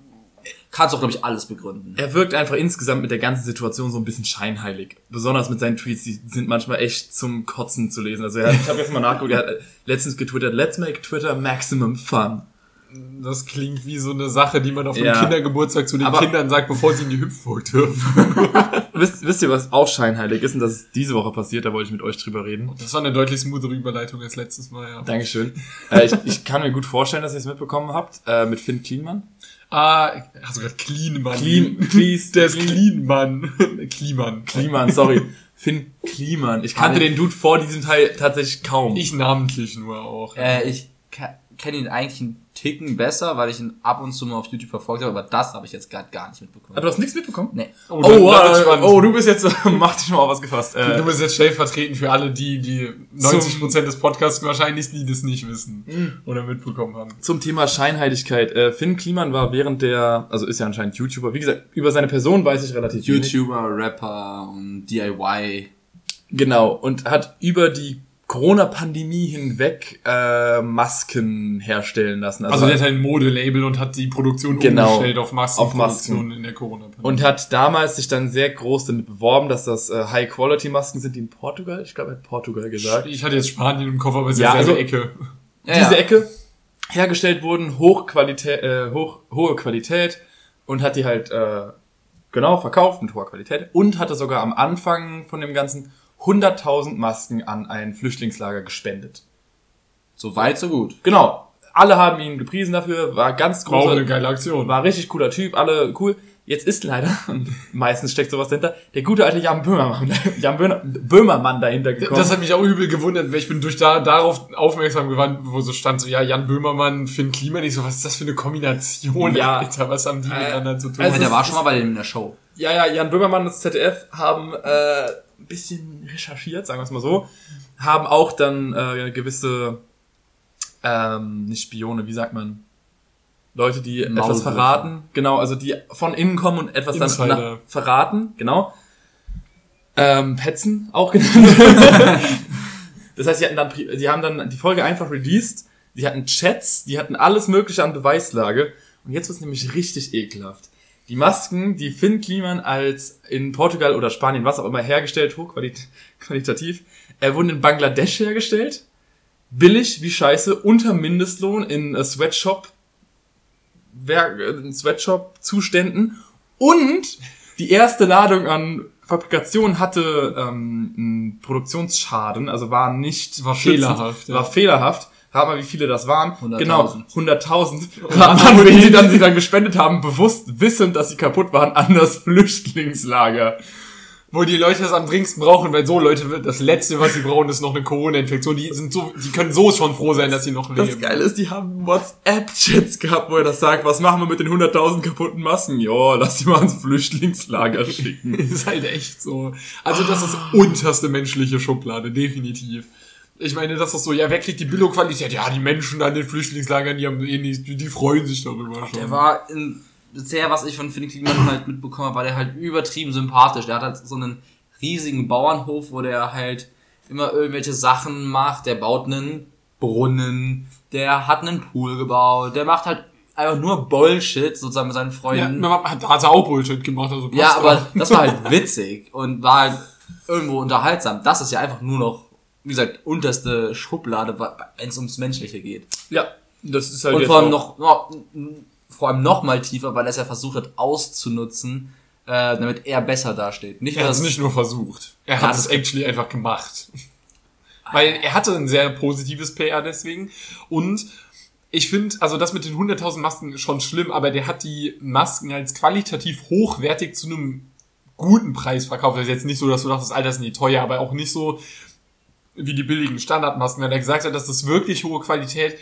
Speaker 2: kannst du auch, glaube ich, alles begründen.
Speaker 1: Er wirkt einfach insgesamt mit der ganzen Situation so ein bisschen scheinheilig. Besonders mit seinen Tweets, die sind manchmal echt zum Kotzen zu lesen. Also er hat, ich habe jetzt mal nachgeguckt, er hat letztens getwittert, let's make Twitter maximum fun.
Speaker 3: Das klingt wie so eine Sache, die man auf einem
Speaker 1: Ja.
Speaker 3: Kindergeburtstag zu den
Speaker 1: Aber-
Speaker 3: Kindern sagt, bevor sie in die Hüpfburg dürfen.
Speaker 1: Wisst, wisst ihr, was auch scheinheilig ist? Und das ist diese Woche passiert, da wollte ich mit euch drüber reden.
Speaker 3: Das war eine deutlich smoothere Überleitung als letztes Mal, ja.
Speaker 1: Dankeschön. äh, ich, ich kann mir gut vorstellen, dass ihr es mitbekommen habt, äh, mit Finn Kliman.
Speaker 3: Ah, hast du gerade Clean, Mann.
Speaker 1: Clean, please,
Speaker 3: Der ist Clean, Mann. Kliman.
Speaker 1: Kliman, sorry. Finn Kliman. Ich kannte den Dude vor diesem Teil tatsächlich kaum.
Speaker 3: Ich namentlich nur auch.
Speaker 2: Äh, ich kenne ihn eigentlich Ticken besser, weil ich ihn ab und zu mal auf YouTube verfolgt habe, aber das habe ich jetzt gerade gar nicht mitbekommen.
Speaker 1: Ah, du hast nichts mitbekommen?
Speaker 2: Nee.
Speaker 3: Oh,
Speaker 1: Oh,
Speaker 3: wird's
Speaker 1: äh, oh, du bist jetzt, mach dich mal auf was gefasst.
Speaker 3: Du
Speaker 1: Äh,
Speaker 3: bist jetzt stellvertretend für alle die, die 90% des Podcasts wahrscheinlich nie das nicht wissen oder mitbekommen haben.
Speaker 1: zum Thema Scheinheiligkeit. Äh, Finn Kliman war während der, also ist ja anscheinend YouTuber, wie gesagt, über seine Person weiß ich relativ wenig.
Speaker 2: YouTuber, Rapper und DIY.
Speaker 1: Genau, und hat über die Corona-Pandemie hinweg äh, Masken herstellen lassen.
Speaker 3: Also der hat halt ein Modelabel und hat die Produktion
Speaker 1: Genau.
Speaker 3: umgestellt auf Masken,
Speaker 1: Auf Masken.
Speaker 3: In der Corona-Pandemie.
Speaker 1: und hat damals sich dann sehr groß damit beworben, dass das äh, High-Quality-Masken sind, die in Portugal, ich glaube, er hat Portugal gesagt,
Speaker 3: ich hatte jetzt Spanien im Kopf, aber es ist
Speaker 1: Ja,
Speaker 3: ja, selbe
Speaker 1: also-
Speaker 3: Ecke.
Speaker 2: Ja,
Speaker 1: diese
Speaker 2: ja.
Speaker 1: Ecke hergestellt wurden, Hochqualität, äh, hoch, hohe Qualität und hat die halt äh, genau verkauft mit hoher Qualität und hatte sogar am Anfang von dem Ganzen 100.000 Masken an ein Flüchtlingslager gespendet.
Speaker 2: So weit, so gut.
Speaker 1: Genau, alle haben ihn gepriesen dafür, war ganz
Speaker 3: War auch
Speaker 1: großer,
Speaker 3: eine geile Aktion.
Speaker 1: war richtig cooler Typ, alle cool. Jetzt ist leider, und meistens steckt sowas dahinter, der gute alte Jan Böhmermann, Jan Böhmer, Böhmermann dahinter gekommen.
Speaker 3: Das hat mich auch übel gewundert, weil ich bin durch da, darauf aufmerksam geworden, wo so stand, so, ja, Jan Böhmermann, Finn Kliman, ich so, was ist das für eine Kombination,
Speaker 1: Ja.
Speaker 3: Alter, was haben die
Speaker 1: Äh,
Speaker 3: miteinander zu tun?
Speaker 1: also
Speaker 2: Ja, der war schon mal bei dem in der Show.
Speaker 1: Ja, ja, Jan Böhmermann und das ZDF haben äh, ein bisschen recherchiert, sagen wir es mal so, haben auch dann äh, gewisse, ähm, nicht Spione, wie sagt man, Leute, die etwas
Speaker 2: Maulwürfe.
Speaker 1: verraten, genau, also die von innen kommen und etwas dann
Speaker 3: Insider.
Speaker 1: nach, verraten, genau. Ähm, Petzen auch genannt. das heißt, sie hatten dann, die haben dann die Folge einfach released, die hatten Chats, die hatten alles mögliche an Beweislage und jetzt wird's nämlich richtig ekelhaft. Die Masken, die Finn Kliman als in Portugal oder Spanien, was auch immer, hergestellt, hochqualitativ, äh, wurden in Bangladesch hergestellt. Billig wie scheiße, unter Mindestlohn in äh, Sweatshop, äh, in Sweatshop-Zuständen. Und die erste Ladung an Fabrikation hatte ähm, einen Produktionsschaden, also war nicht
Speaker 3: War
Speaker 1: schützend,
Speaker 3: fehlerhaft, ja.
Speaker 1: War fehlerhaft. Rat mal, wie viele das waren.
Speaker 2: 100.000.
Speaker 1: Genau, 100.000. Rat mal, wenn sie dann sie dann gespendet haben, bewusst wissend, dass sie kaputt waren, an das Flüchtlingslager.
Speaker 3: Wo die Leute das am dringendsten brauchen, weil so Leute, das Letzte, was sie brauchen, ist noch eine Corona-Infektion. Die sind so, die können so schon froh sein, dass sie noch
Speaker 1: Das
Speaker 3: leben.
Speaker 1: Geile ist, die haben WhatsApp-Chats gehabt, wo er das sagt, was machen wir mit den 100.000 kaputten Masken? Jo, lass die mal ins Flüchtlingslager schicken.
Speaker 3: ist halt echt so. Also das ist unterste menschliche Schublade, definitiv. Ich meine, das ist so, ja, wer kriegt die Billo-Qualität? Ja, die Menschen an den Flüchtlingslagern, die haben eh nicht, die, die freuen sich darüber schon.
Speaker 2: Der war in, bisher, was ich von Finn Kliman halt mitbekommen habe, war der halt übertrieben sympathisch. Der hat halt so einen riesigen Bauernhof, wo der halt immer irgendwelche Sachen macht. Der baut einen Brunnen, der hat einen Pool gebaut, der macht halt einfach nur Bullshit sozusagen mit seinen
Speaker 3: Ja,
Speaker 2: Freunden.
Speaker 3: man hat, hat er auch Bullshit gemacht. Also
Speaker 2: Ja, aber das war halt witzig und war halt irgendwo unterhaltsam. Das ist ja einfach nur noch, wie gesagt, unterste Schublade, wenn es ums Menschliche geht.
Speaker 1: Ja, das ist halt
Speaker 2: Und vor allem noch, noch vor allem noch mal tiefer, weil er es ja versucht hat auszunutzen, äh, damit er besser dasteht. Nicht
Speaker 3: Er hat es nicht nur versucht. Er hat es actually einfach gemacht. Weil er hatte ein sehr positives PR deswegen. Und ich finde, also das mit den 100.000 Masken ist schon schlimm, aber der hat die Masken als qualitativ hochwertig zu einem guten Preis verkauft. Das ist jetzt nicht so, dass du dachtest, Alter, das sind die teuer, aber auch nicht so wie die billigen Standardmasken. Wenn er gesagt hat, das ist wirklich hohe Qualität.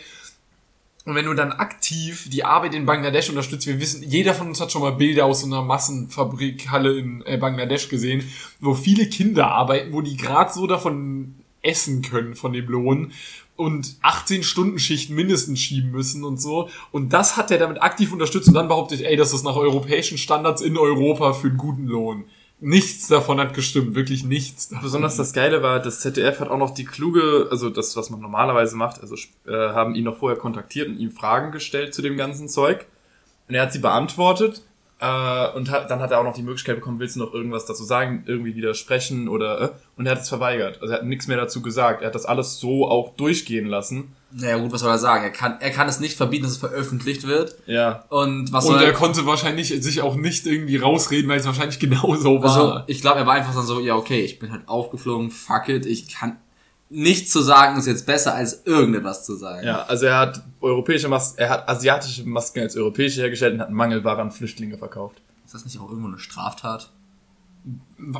Speaker 3: Und wenn du dann aktiv die Arbeit in Bangladesch unterstützt, wir wissen, jeder von uns hat schon mal Bilder aus so einer Massenfabrikhalle in äh, Bangladesch gesehen, wo viele Kinder arbeiten, wo die gerade so davon essen können von dem Lohn und 18 Stunden Schichten mindestens schieben müssen und so. Und das hat er damit aktiv unterstützt und dann behauptet, ey, das ist nach europäischen Standards in Europa für einen guten Lohn. Nichts davon hat gestimmt, wirklich nichts. Davon.
Speaker 1: Besonders das Geile war, das ZDF hat auch noch die kluge, also das, was man normalerweise macht, also äh, haben ihn noch vorher kontaktiert und ihm Fragen gestellt zu dem ganzen Zeug. Und er hat sie beantwortet. Äh, und hat, dann hat er auch noch die Möglichkeit bekommen, willst du noch irgendwas dazu sagen, irgendwie widersprechen oder äh, und er hat es verweigert. Also er hat nichts mehr dazu gesagt. Er hat das alles so auch durchgehen lassen.
Speaker 2: naja gut, was soll er sagen? Er kann, er kann es nicht verbieten, dass es veröffentlicht wird.
Speaker 1: Ja.
Speaker 2: Und was
Speaker 3: Und
Speaker 2: soll
Speaker 3: er
Speaker 2: er,
Speaker 3: konnte wahrscheinlich sich auch nicht irgendwie rausreden, weil es wahrscheinlich genau so war.
Speaker 2: also, ich glaube, er war einfach dann so, ja, okay, ich bin halt aufgeflogen, fuck it, ich kann nichts zu sagen ist jetzt besser als irgendetwas zu sagen.
Speaker 1: Ja, also er hat europäische Masken, er hat asiatische Masken als europäische hergestellt und hat Mangelware an Flüchtlinge verkauft.
Speaker 2: Ist das nicht auch irgendwo eine Straftat?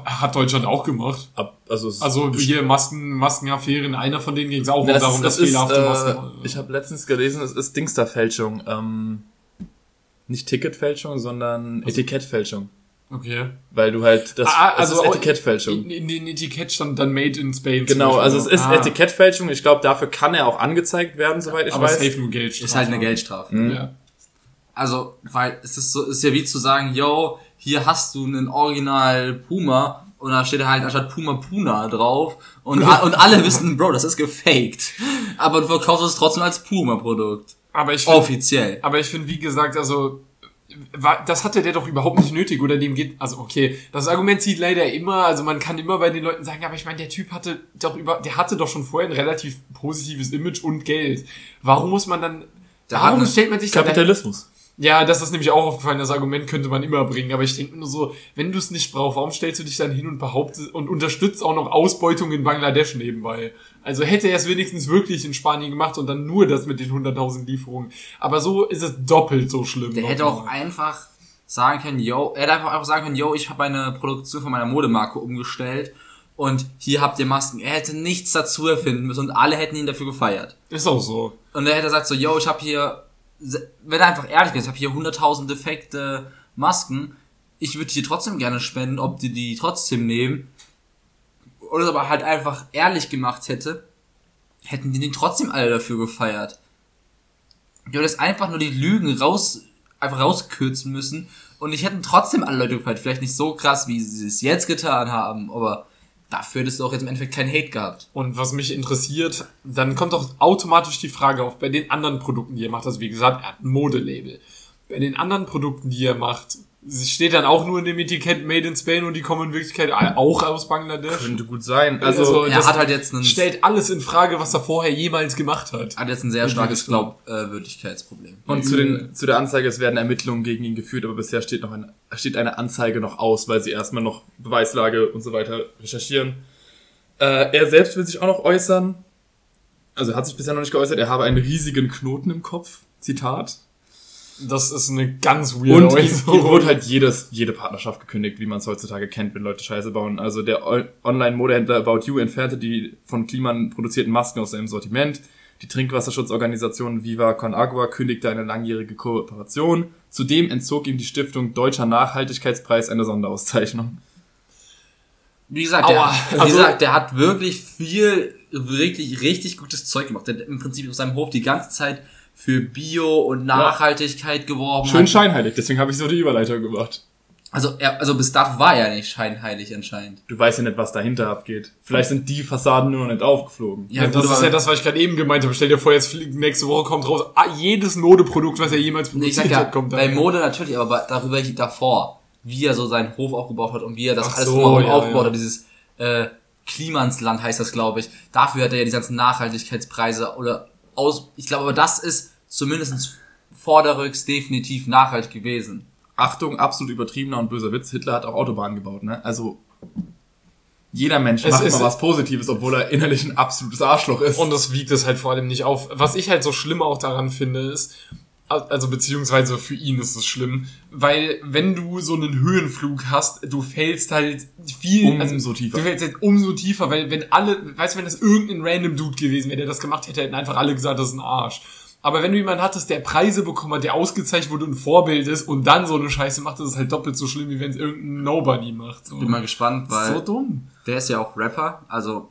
Speaker 3: Hat Deutschland auch gemacht.
Speaker 1: Ab, also
Speaker 3: Also hier Masken, Maskenaffären, einer von denen ging es auch
Speaker 1: Ja,
Speaker 3: um darum, dass fehlerhafte
Speaker 1: äh,
Speaker 3: Masken.
Speaker 1: Ich habe letztens gelesen, es ist Dingsterfälschung. Ähm, nicht Ticketfälschung, sondern Etikettfälschung.
Speaker 3: Okay.
Speaker 1: Weil du halt das,
Speaker 3: Ah,
Speaker 1: es
Speaker 3: also
Speaker 1: ist
Speaker 3: auch
Speaker 1: Etikettfälschung.
Speaker 3: In, in den Etikett stand dann Made in Spain.
Speaker 1: Genau, also es ist
Speaker 3: Ah,
Speaker 1: Etikettfälschung. Ich glaube, dafür kann er auch angezeigt werden, soweit ich
Speaker 3: Aber
Speaker 1: weiß.
Speaker 3: safe nur Geld.
Speaker 2: Ist halt eine Geldstrafe.
Speaker 3: Ja.
Speaker 2: Also, weil es ist so, es ist ja wie zu sagen, yo, hier hast du einen Original Puma und da steht halt anstatt Puma Puna drauf und, und alle wissen, Bro, das ist gefaked. Aber du verkaufst es trotzdem als Puma-Produkt.
Speaker 3: Aber ich finde,
Speaker 2: Offiziell.
Speaker 3: aber ich finde, wie gesagt, also das hatte der doch überhaupt nicht nötig oder dem geht, also okay, das Argument zieht leider immer, also man kann immer bei den Leuten sagen, aber ich meine, der Typ hatte doch über, der hatte doch schon vorher ein relativ positives Image und Geld. Warum muss man dann,
Speaker 2: Der
Speaker 3: warum
Speaker 2: hat-
Speaker 3: stellt man sich
Speaker 1: Kapitalismus.
Speaker 3: Ja, das ist nämlich auch aufgefallen, das Argument könnte man immer bringen, aber ich denke nur so, wenn du es nicht brauchst, warum stellst du dich dann hin und behauptest und unterstützt auch noch Ausbeutung in Bangladesch nebenbei? Also hätte er es wenigstens wirklich in Spanien gemacht und dann nur das mit den 100.000 Lieferungen. Aber so ist es doppelt so schlimm.
Speaker 2: Der hätte auch einfach sagen können, yo, er hätte einfach auch sagen können, yo, ich habe eine Produktion von meiner Modemarke umgestellt und hier habt ihr Masken. Er hätte nichts dazu erfinden müssen und alle hätten ihn dafür gefeiert.
Speaker 3: Ist auch so.
Speaker 2: Und er hätte gesagt so, yo, ich habe hier, wenn er einfach ehrlich ist, ich habe hier 100.000 defekte Masken, ich würde die trotzdem gerne spenden, ob die die trotzdem nehmen. Oder aber halt einfach ehrlich gemacht hätte, hätten die den trotzdem alle dafür gefeiert. Du hättest einfach nur die Lügen raus, einfach rauskürzen müssen und ich hätten trotzdem alle Leute gefeiert. Vielleicht nicht so krass, wie sie es jetzt getan haben, aber dafür hättest du auch jetzt im Endeffekt keinen Hate gehabt.
Speaker 3: Und was mich interessiert, dann kommt doch automatisch die Frage auf, bei den anderen Produkten, die er macht, also wie gesagt, er hat ein Modelabel. Bei den anderen Produkten, die er macht, steht dann auch nur in dem Etikett Made in Spain und die kommen in Wirklichkeit auch aus Bangladesch.
Speaker 1: Könnte gut sein.
Speaker 3: Also,
Speaker 1: Also,
Speaker 2: Er
Speaker 3: das
Speaker 2: hat halt jetzt einen
Speaker 3: stellt alles in Frage, was er vorher jemals gemacht hat.
Speaker 2: hat jetzt ein sehr starkes Glaubwürdigkeitsproblem.
Speaker 1: und zu, den, zu der Anzeige, es werden Ermittlungen gegen ihn geführt, aber bisher steht noch eine, steht eine Anzeige noch aus, weil sie erstmal noch Beweislage und so weiter recherchieren. Äh, er selbst will sich auch noch äußern. Also er hat sich bisher noch nicht geäußert. Er habe einen riesigen Knoten im Kopf. Zitat.
Speaker 3: Das ist eine ganz weird
Speaker 1: Und
Speaker 3: Äußerung.
Speaker 1: wurde halt jedes, jede Partnerschaft gekündigt, wie man es heutzutage kennt, wenn Leute Scheiße bauen. Also der Online-Modehändler About You entfernte die von Kliman produzierten Masken aus seinem Sortiment. Die Trinkwasserschutzorganisation Viva Con Agua kündigte eine langjährige Kooperation. Zudem entzog ihm die Stiftung Deutscher Nachhaltigkeitspreis eine Sonderauszeichnung.
Speaker 2: Wie gesagt, der,
Speaker 3: Aua.
Speaker 2: wie
Speaker 3: Also-
Speaker 2: gesagt, der hat wirklich viel, wirklich richtig gutes Zeug gemacht. Der hat im Prinzip auf seinem Hof die ganze Zeit für Bio und Nachhaltigkeit geworben.
Speaker 1: Schön
Speaker 2: hat.
Speaker 1: scheinheilig, deswegen habe ich so die Überleitung gemacht.
Speaker 2: Also, er, also bis dato war er nicht scheinheilig anscheinend.
Speaker 1: Du weißt ja nicht, was dahinter abgeht. Vielleicht sind die Fassaden nur noch nicht aufgeflogen.
Speaker 3: Ja, das
Speaker 2: gut,
Speaker 3: ist ja das, was ich gerade eben gemeint habe. Stell dir vor, jetzt fliegt- nächste Woche kommt raus, ah, jedes Modeprodukt, was er jemals
Speaker 2: Nee, ich
Speaker 3: produziert
Speaker 2: sag ja,
Speaker 3: hat, kommt
Speaker 2: bei
Speaker 3: da.
Speaker 2: Mode natürlich, aber bei- darüber davor, wie er so seinen Hof aufgebaut hat und wie er das
Speaker 3: Ach
Speaker 2: alles
Speaker 3: so, ja,
Speaker 2: aufgebaut
Speaker 3: ja.
Speaker 2: hat, dieses äh, Klimansland heißt das, glaube ich. Dafür hat er ja die ganzen Nachhaltigkeitspreise oder aus. Ich glaube, aber das ist zumindest vorderrücks definitiv nachhaltig gewesen.
Speaker 1: Achtung, absolut übertriebener und böser Witz. Hitler hat auch Autobahnen gebaut, ne? Also, jeder Mensch
Speaker 3: Es
Speaker 1: macht
Speaker 3: ist-
Speaker 1: mal was Positives, obwohl er innerlich ein absolutes Arschloch ist.
Speaker 3: Und das wiegt es halt vor allem nicht auf. Was ich halt so schlimm auch daran finde, ist, also beziehungsweise für ihn ist es schlimm, weil wenn du so einen Höhenflug hast, du fällst halt viel
Speaker 1: Umso tiefer.
Speaker 3: Du fällst halt umso tiefer, weil wenn alle, weißt du, wenn das irgendein random Dude gewesen wäre, der das gemacht hätte, hätten einfach alle gesagt, das ist ein Arsch. Aber wenn du jemanden hattest, der Preise bekommen hat, der ausgezeichnet wurde und ein Vorbild ist und dann so eine Scheiße macht, das ist halt doppelt so schlimm, wie wenn es irgendein Nobody macht. So.
Speaker 2: Bin mal gespannt, weil
Speaker 3: so dumm.
Speaker 2: der ist ja auch Rapper, also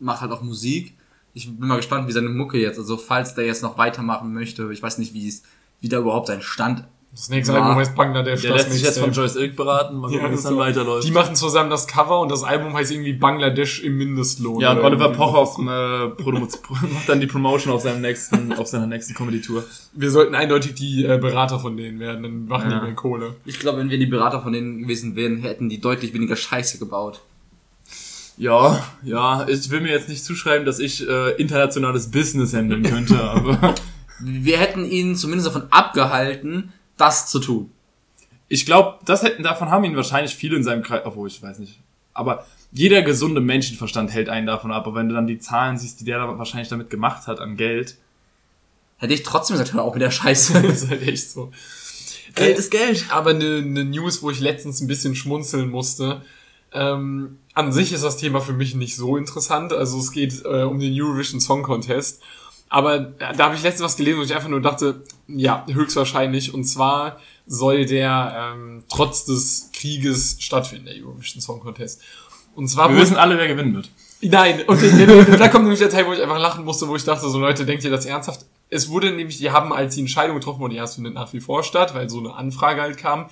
Speaker 2: macht halt auch Musik. Ich bin mal gespannt, wie seine Mucke jetzt, also falls der jetzt noch weitermachen möchte, ich weiß nicht, wie es, wie da überhaupt sein Stand.
Speaker 3: Das nächste
Speaker 2: Ja.
Speaker 3: Album heißt Bangladesch.
Speaker 1: Der
Speaker 3: das
Speaker 1: lässt sich jetzt von Joyce Ilk beraten, mal gucken,
Speaker 3: Ja,
Speaker 1: wie es
Speaker 3: ist
Speaker 1: dann
Speaker 3: so.
Speaker 1: weiterläuft.
Speaker 3: Die machen zusammen das Cover und das Album heißt irgendwie Bangladesch im Mindestlohn.
Speaker 1: ja, und Oliver. Pocher auf, dem, äh, macht dann die Promotion auf seinem nächsten, auf seiner nächsten Comedy-Tour.
Speaker 3: Wir sollten eindeutig die äh, Berater von denen werden, dann machen
Speaker 1: Ja.
Speaker 3: die mehr Kohle.
Speaker 2: Ich glaube, wenn wir die Berater von denen gewesen wären, hätten die deutlich weniger Scheiße gebaut.
Speaker 1: Ja, ja, ich will mir jetzt nicht zuschreiben, dass ich äh, internationales Business handeln könnte, aber
Speaker 2: Wir hätten ihn zumindest davon abgehalten, das zu tun.
Speaker 1: ich glaube, das hätten davon haben ihn wahrscheinlich viele in seinem Kreis, obwohl ich weiß nicht. Aber jeder gesunde Menschenverstand hält einen davon ab. Aber wenn du dann die Zahlen siehst, die der da wahrscheinlich damit gemacht hat an Geld,
Speaker 2: Hätte ich trotzdem gesagt, hör auch mit der Scheiße.
Speaker 3: Das ist halt echt so.
Speaker 2: Geld ist Geld.
Speaker 3: Aber eine ne News, wo ich letztens ein bisschen schmunzeln musste. Ähm, an sich ist das Thema für mich nicht so interessant. Also es geht äh, um den Eurovision Song Contest. Aber da, da habe ich letztens was gelesen, wo ich einfach nur dachte, ja, höchstwahrscheinlich. Und zwar soll der ähm, trotz des Krieges stattfinden, der Eurovision Song Contest. Und zwar
Speaker 1: wir wissen alle, wer gewinnen wird.
Speaker 3: Nein, und da da kommt nämlich der Teil, wo ich einfach lachen musste, wo ich dachte, so Leute, denkt ihr das ernsthaft? Es wurde nämlich, die haben, als die Entscheidung getroffen wurde, ja, es findet nach wie vor statt, weil so eine Anfrage halt kam,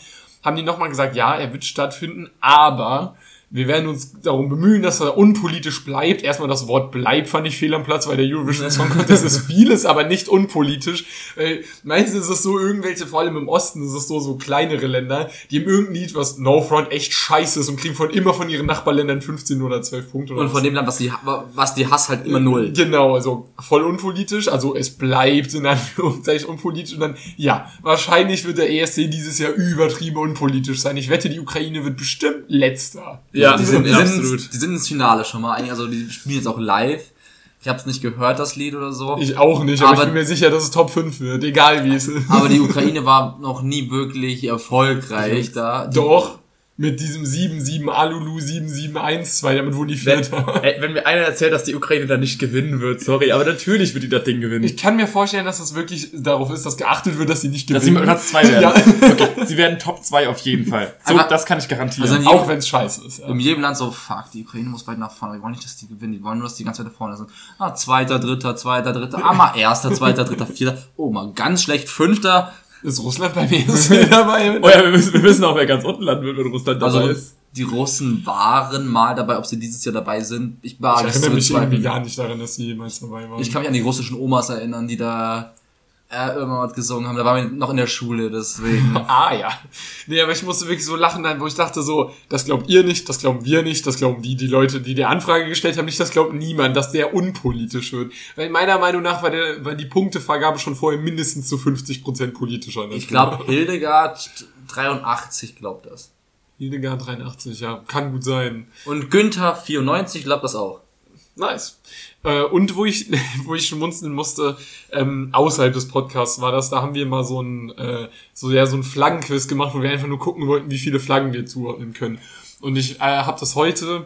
Speaker 3: haben die nochmal gesagt, ja, er wird stattfinden, aber wir werden uns darum bemühen, dass er unpolitisch bleibt. Erstmal das Wort bleibt fand ich fehl am Platz, weil der Eurovision Song Contest ist vieles, aber nicht unpolitisch. Weil meistens ist es so, irgendwelche, vor allem im Osten, ist es so, so kleinere Länder, die haben irgendein Lied, was No Front echt scheiße ist und kriegen von immer von ihren Nachbarländern 15 oder 12 Punkte. Oder
Speaker 2: Und
Speaker 3: was.
Speaker 2: von dem Land, was die, was die Hass halt immer null.
Speaker 3: Genau, also voll unpolitisch, also es bleibt in Anführungszeichen unpolitisch und dann, ja, wahrscheinlich wird der ESC dieses Jahr übertrieben unpolitisch sein. Ich wette, die Ukraine wird bestimmt letzter.
Speaker 1: Ja,
Speaker 2: die sind, die, sind,
Speaker 1: absolut.
Speaker 2: die sind ins Finale schon mal. Also die spielen jetzt auch live. Ich habe es nicht gehört, das Lied oder so.
Speaker 3: Ich auch nicht, aber,
Speaker 2: Aber-
Speaker 3: ich bin mir sicher, dass es Top 5 wird, egal wie es ist.
Speaker 2: Aber die Ukraine war noch nie wirklich erfolgreich da. Die,
Speaker 3: Doch, mit diesem 7-7 Alulu 7-7-1-2, damit wurden die
Speaker 1: Wenn,
Speaker 3: Vierter.
Speaker 1: ey, wenn mir einer erzählt, dass die Ukraine da nicht gewinnen wird, sorry, aber natürlich wird die das Ding gewinnen.
Speaker 3: Ich kann mir vorstellen, dass das wirklich darauf ist, dass geachtet wird, dass sie nicht
Speaker 1: dass sie
Speaker 3: gewinnen.
Speaker 1: mit Platz 2 werden.
Speaker 3: Ja.
Speaker 1: Okay, sie werden Top 2 auf jeden Fall. So,
Speaker 2: Aber-
Speaker 1: das kann ich garantieren.
Speaker 2: Also
Speaker 3: Auch wenn es scheiße ist. Ja.
Speaker 2: in jedem Land so, fuck, die Ukraine muss weit nach vorne. Wir wollen nicht, dass die gewinnen. Die wollen nur, dass die ganz weit nach vorne sind. Ah, zweiter, dritter, zweiter, dritter. Ah, mal erster, zweiter, dritter, vierter. Oh, mal ganz schlecht, fünfter.
Speaker 3: Ist Russland bei mir dabei?
Speaker 1: oh ja, wir wissen, wir wissen auch, wer ganz unten landen wird, wenn Russland dabei
Speaker 2: Also,
Speaker 1: ist.
Speaker 2: die Russen waren mal dabei, ob sie dieses Jahr dabei sind. Ich
Speaker 3: Ich
Speaker 2: es zu
Speaker 3: erinnere mich irgendwie gar nicht daran, dass sie jemals dabei waren.
Speaker 2: Ich kann mich an die russischen Omas erinnern, die da äh, irgendwann was gesungen haben. Da waren wir noch in der Schule, deswegen.
Speaker 3: Ah ja. Nee, aber ich musste wirklich so lachen, wo ich dachte so, das glaubt ihr nicht, das glauben wir nicht, das glauben die, die Leute, die der Anfrage gestellt haben, nicht, das glaubt niemand, dass der unpolitisch wird. Weil meiner Meinung nach war, der, war die Punktevergabe schon vorher mindestens zu 50% politischer.
Speaker 2: Ich glaube, Hildegard 83 glaubt das.
Speaker 3: Hildegard 83, ja, kann gut sein.
Speaker 2: Und Günther 94 glaubt das auch.
Speaker 3: Nice. Äh, und wo ich, wo ich schmunzeln musste, ähm, außerhalb des Podcasts war das, da haben wir mal so ein, äh, so ja, so ein Flaggenquiz gemacht, wo wir einfach nur gucken wollten, wie viele Flaggen wir zuordnen können. Und ich äh, habe das heute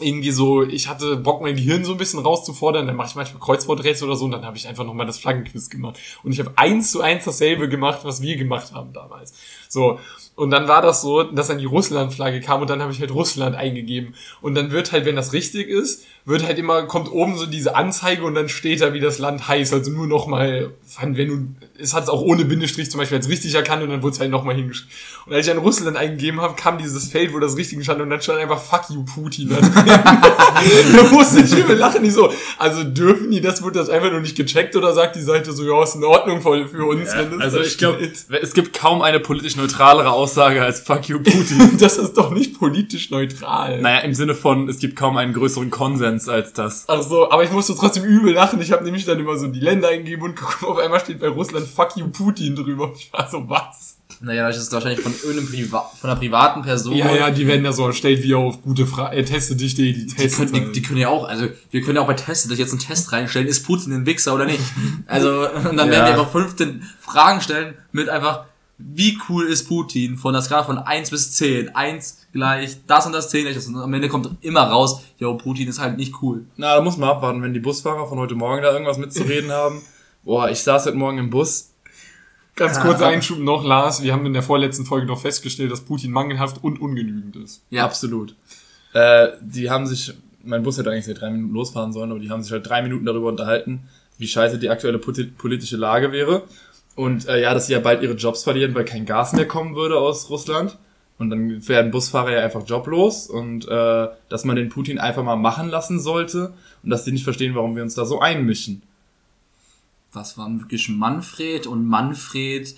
Speaker 3: irgendwie so, ich hatte Bock, mein Gehirn so ein bisschen rauszufordern, dann mache ich manchmal Kreuzworträtsel oder so und dann habe ich einfach nochmal das Flaggenquiz gemacht. Und ich habe eins zu eins dasselbe gemacht, was wir gemacht haben damals. So, und dann war das so, dass dann die Russland-Flagge kam und dann habe ich halt Russland eingegeben. Und dann wird halt, wenn das richtig ist, wird halt immer, kommt oben so diese Anzeige und dann steht da, wie das Land heißt. Also nur nochmal, wenn du, es hat es auch ohne Bindestrich zum Beispiel als richtig erkannt und dann wurde es halt nochmal hingeschrieben. Und als ich dann Russland eingegeben habe, kam dieses Feld, wo das Richtige stand und dann stand einfach Fuck you, Putin. da musste ich übel lachen, die so, also dürfen die das, wurde das einfach nur nicht gecheckt oder sagt die Seite so, ja, ist in Ordnung für uns, das
Speaker 1: Also ich glaube, es gibt kaum eine politisch neutralere Aussage als Fuck you Putin.
Speaker 3: das ist doch nicht politisch neutral.
Speaker 1: naja, im Sinne von, es gibt kaum einen größeren Konsens als das.
Speaker 3: Ach so, aber ich musste trotzdem übel lachen. Ich habe nämlich dann immer so die Länder eingegeben und geguckt, auf einmal steht bei Russland Fuck you Putin drüber. Und ich war so, was?
Speaker 2: Naja, das ist wahrscheinlich von irgendeinem Priva von einer privaten Person.
Speaker 3: Ja, ja, die werden ja so erstellt wie auf gute Fra äh, Teste dich, die, die
Speaker 2: Die
Speaker 3: Tests.
Speaker 2: können, die, die können ja auch, also wir können ja auch bei Testen jetzt einen Test reinstellen, ist Putin ein Wichser oder nicht? Also, und dann
Speaker 1: Ja.
Speaker 2: werden wir einfach 15 Fragen stellen mit einfach, wie cool ist Putin von der Skala von 1 bis 10? 1 gleich das und das 10 gleich das und am Ende kommt immer raus, yo, Putin ist halt nicht cool.
Speaker 1: Na, da muss man abwarten, wenn die Busfahrer von heute Morgen da irgendwas mitzureden haben. Boah, ich saß heute Morgen im Bus.
Speaker 3: Ganz
Speaker 1: Ja,
Speaker 3: kurzer Einschub noch, Lars. Wir haben in der vorletzten Folge noch festgestellt, dass Putin mangelhaft und ungenügend ist.
Speaker 2: Ja,
Speaker 1: Absolut. Äh, die haben sich, mein Bus hätte eigentlich seit drei Minuten losfahren sollen, aber die haben sich halt drei Minuten darüber unterhalten, wie scheiße die aktuelle politische Lage wäre. Und äh, ja, dass sie ja bald ihre Jobs verlieren, weil kein Gas mehr kommen würde aus Russland. Und dann werden Busfahrer ja einfach joblos und äh, dass man den Putin einfach mal machen lassen sollte und dass die nicht verstehen, warum wir uns da so einmischen.
Speaker 2: was war wirklich Manfred und Manfred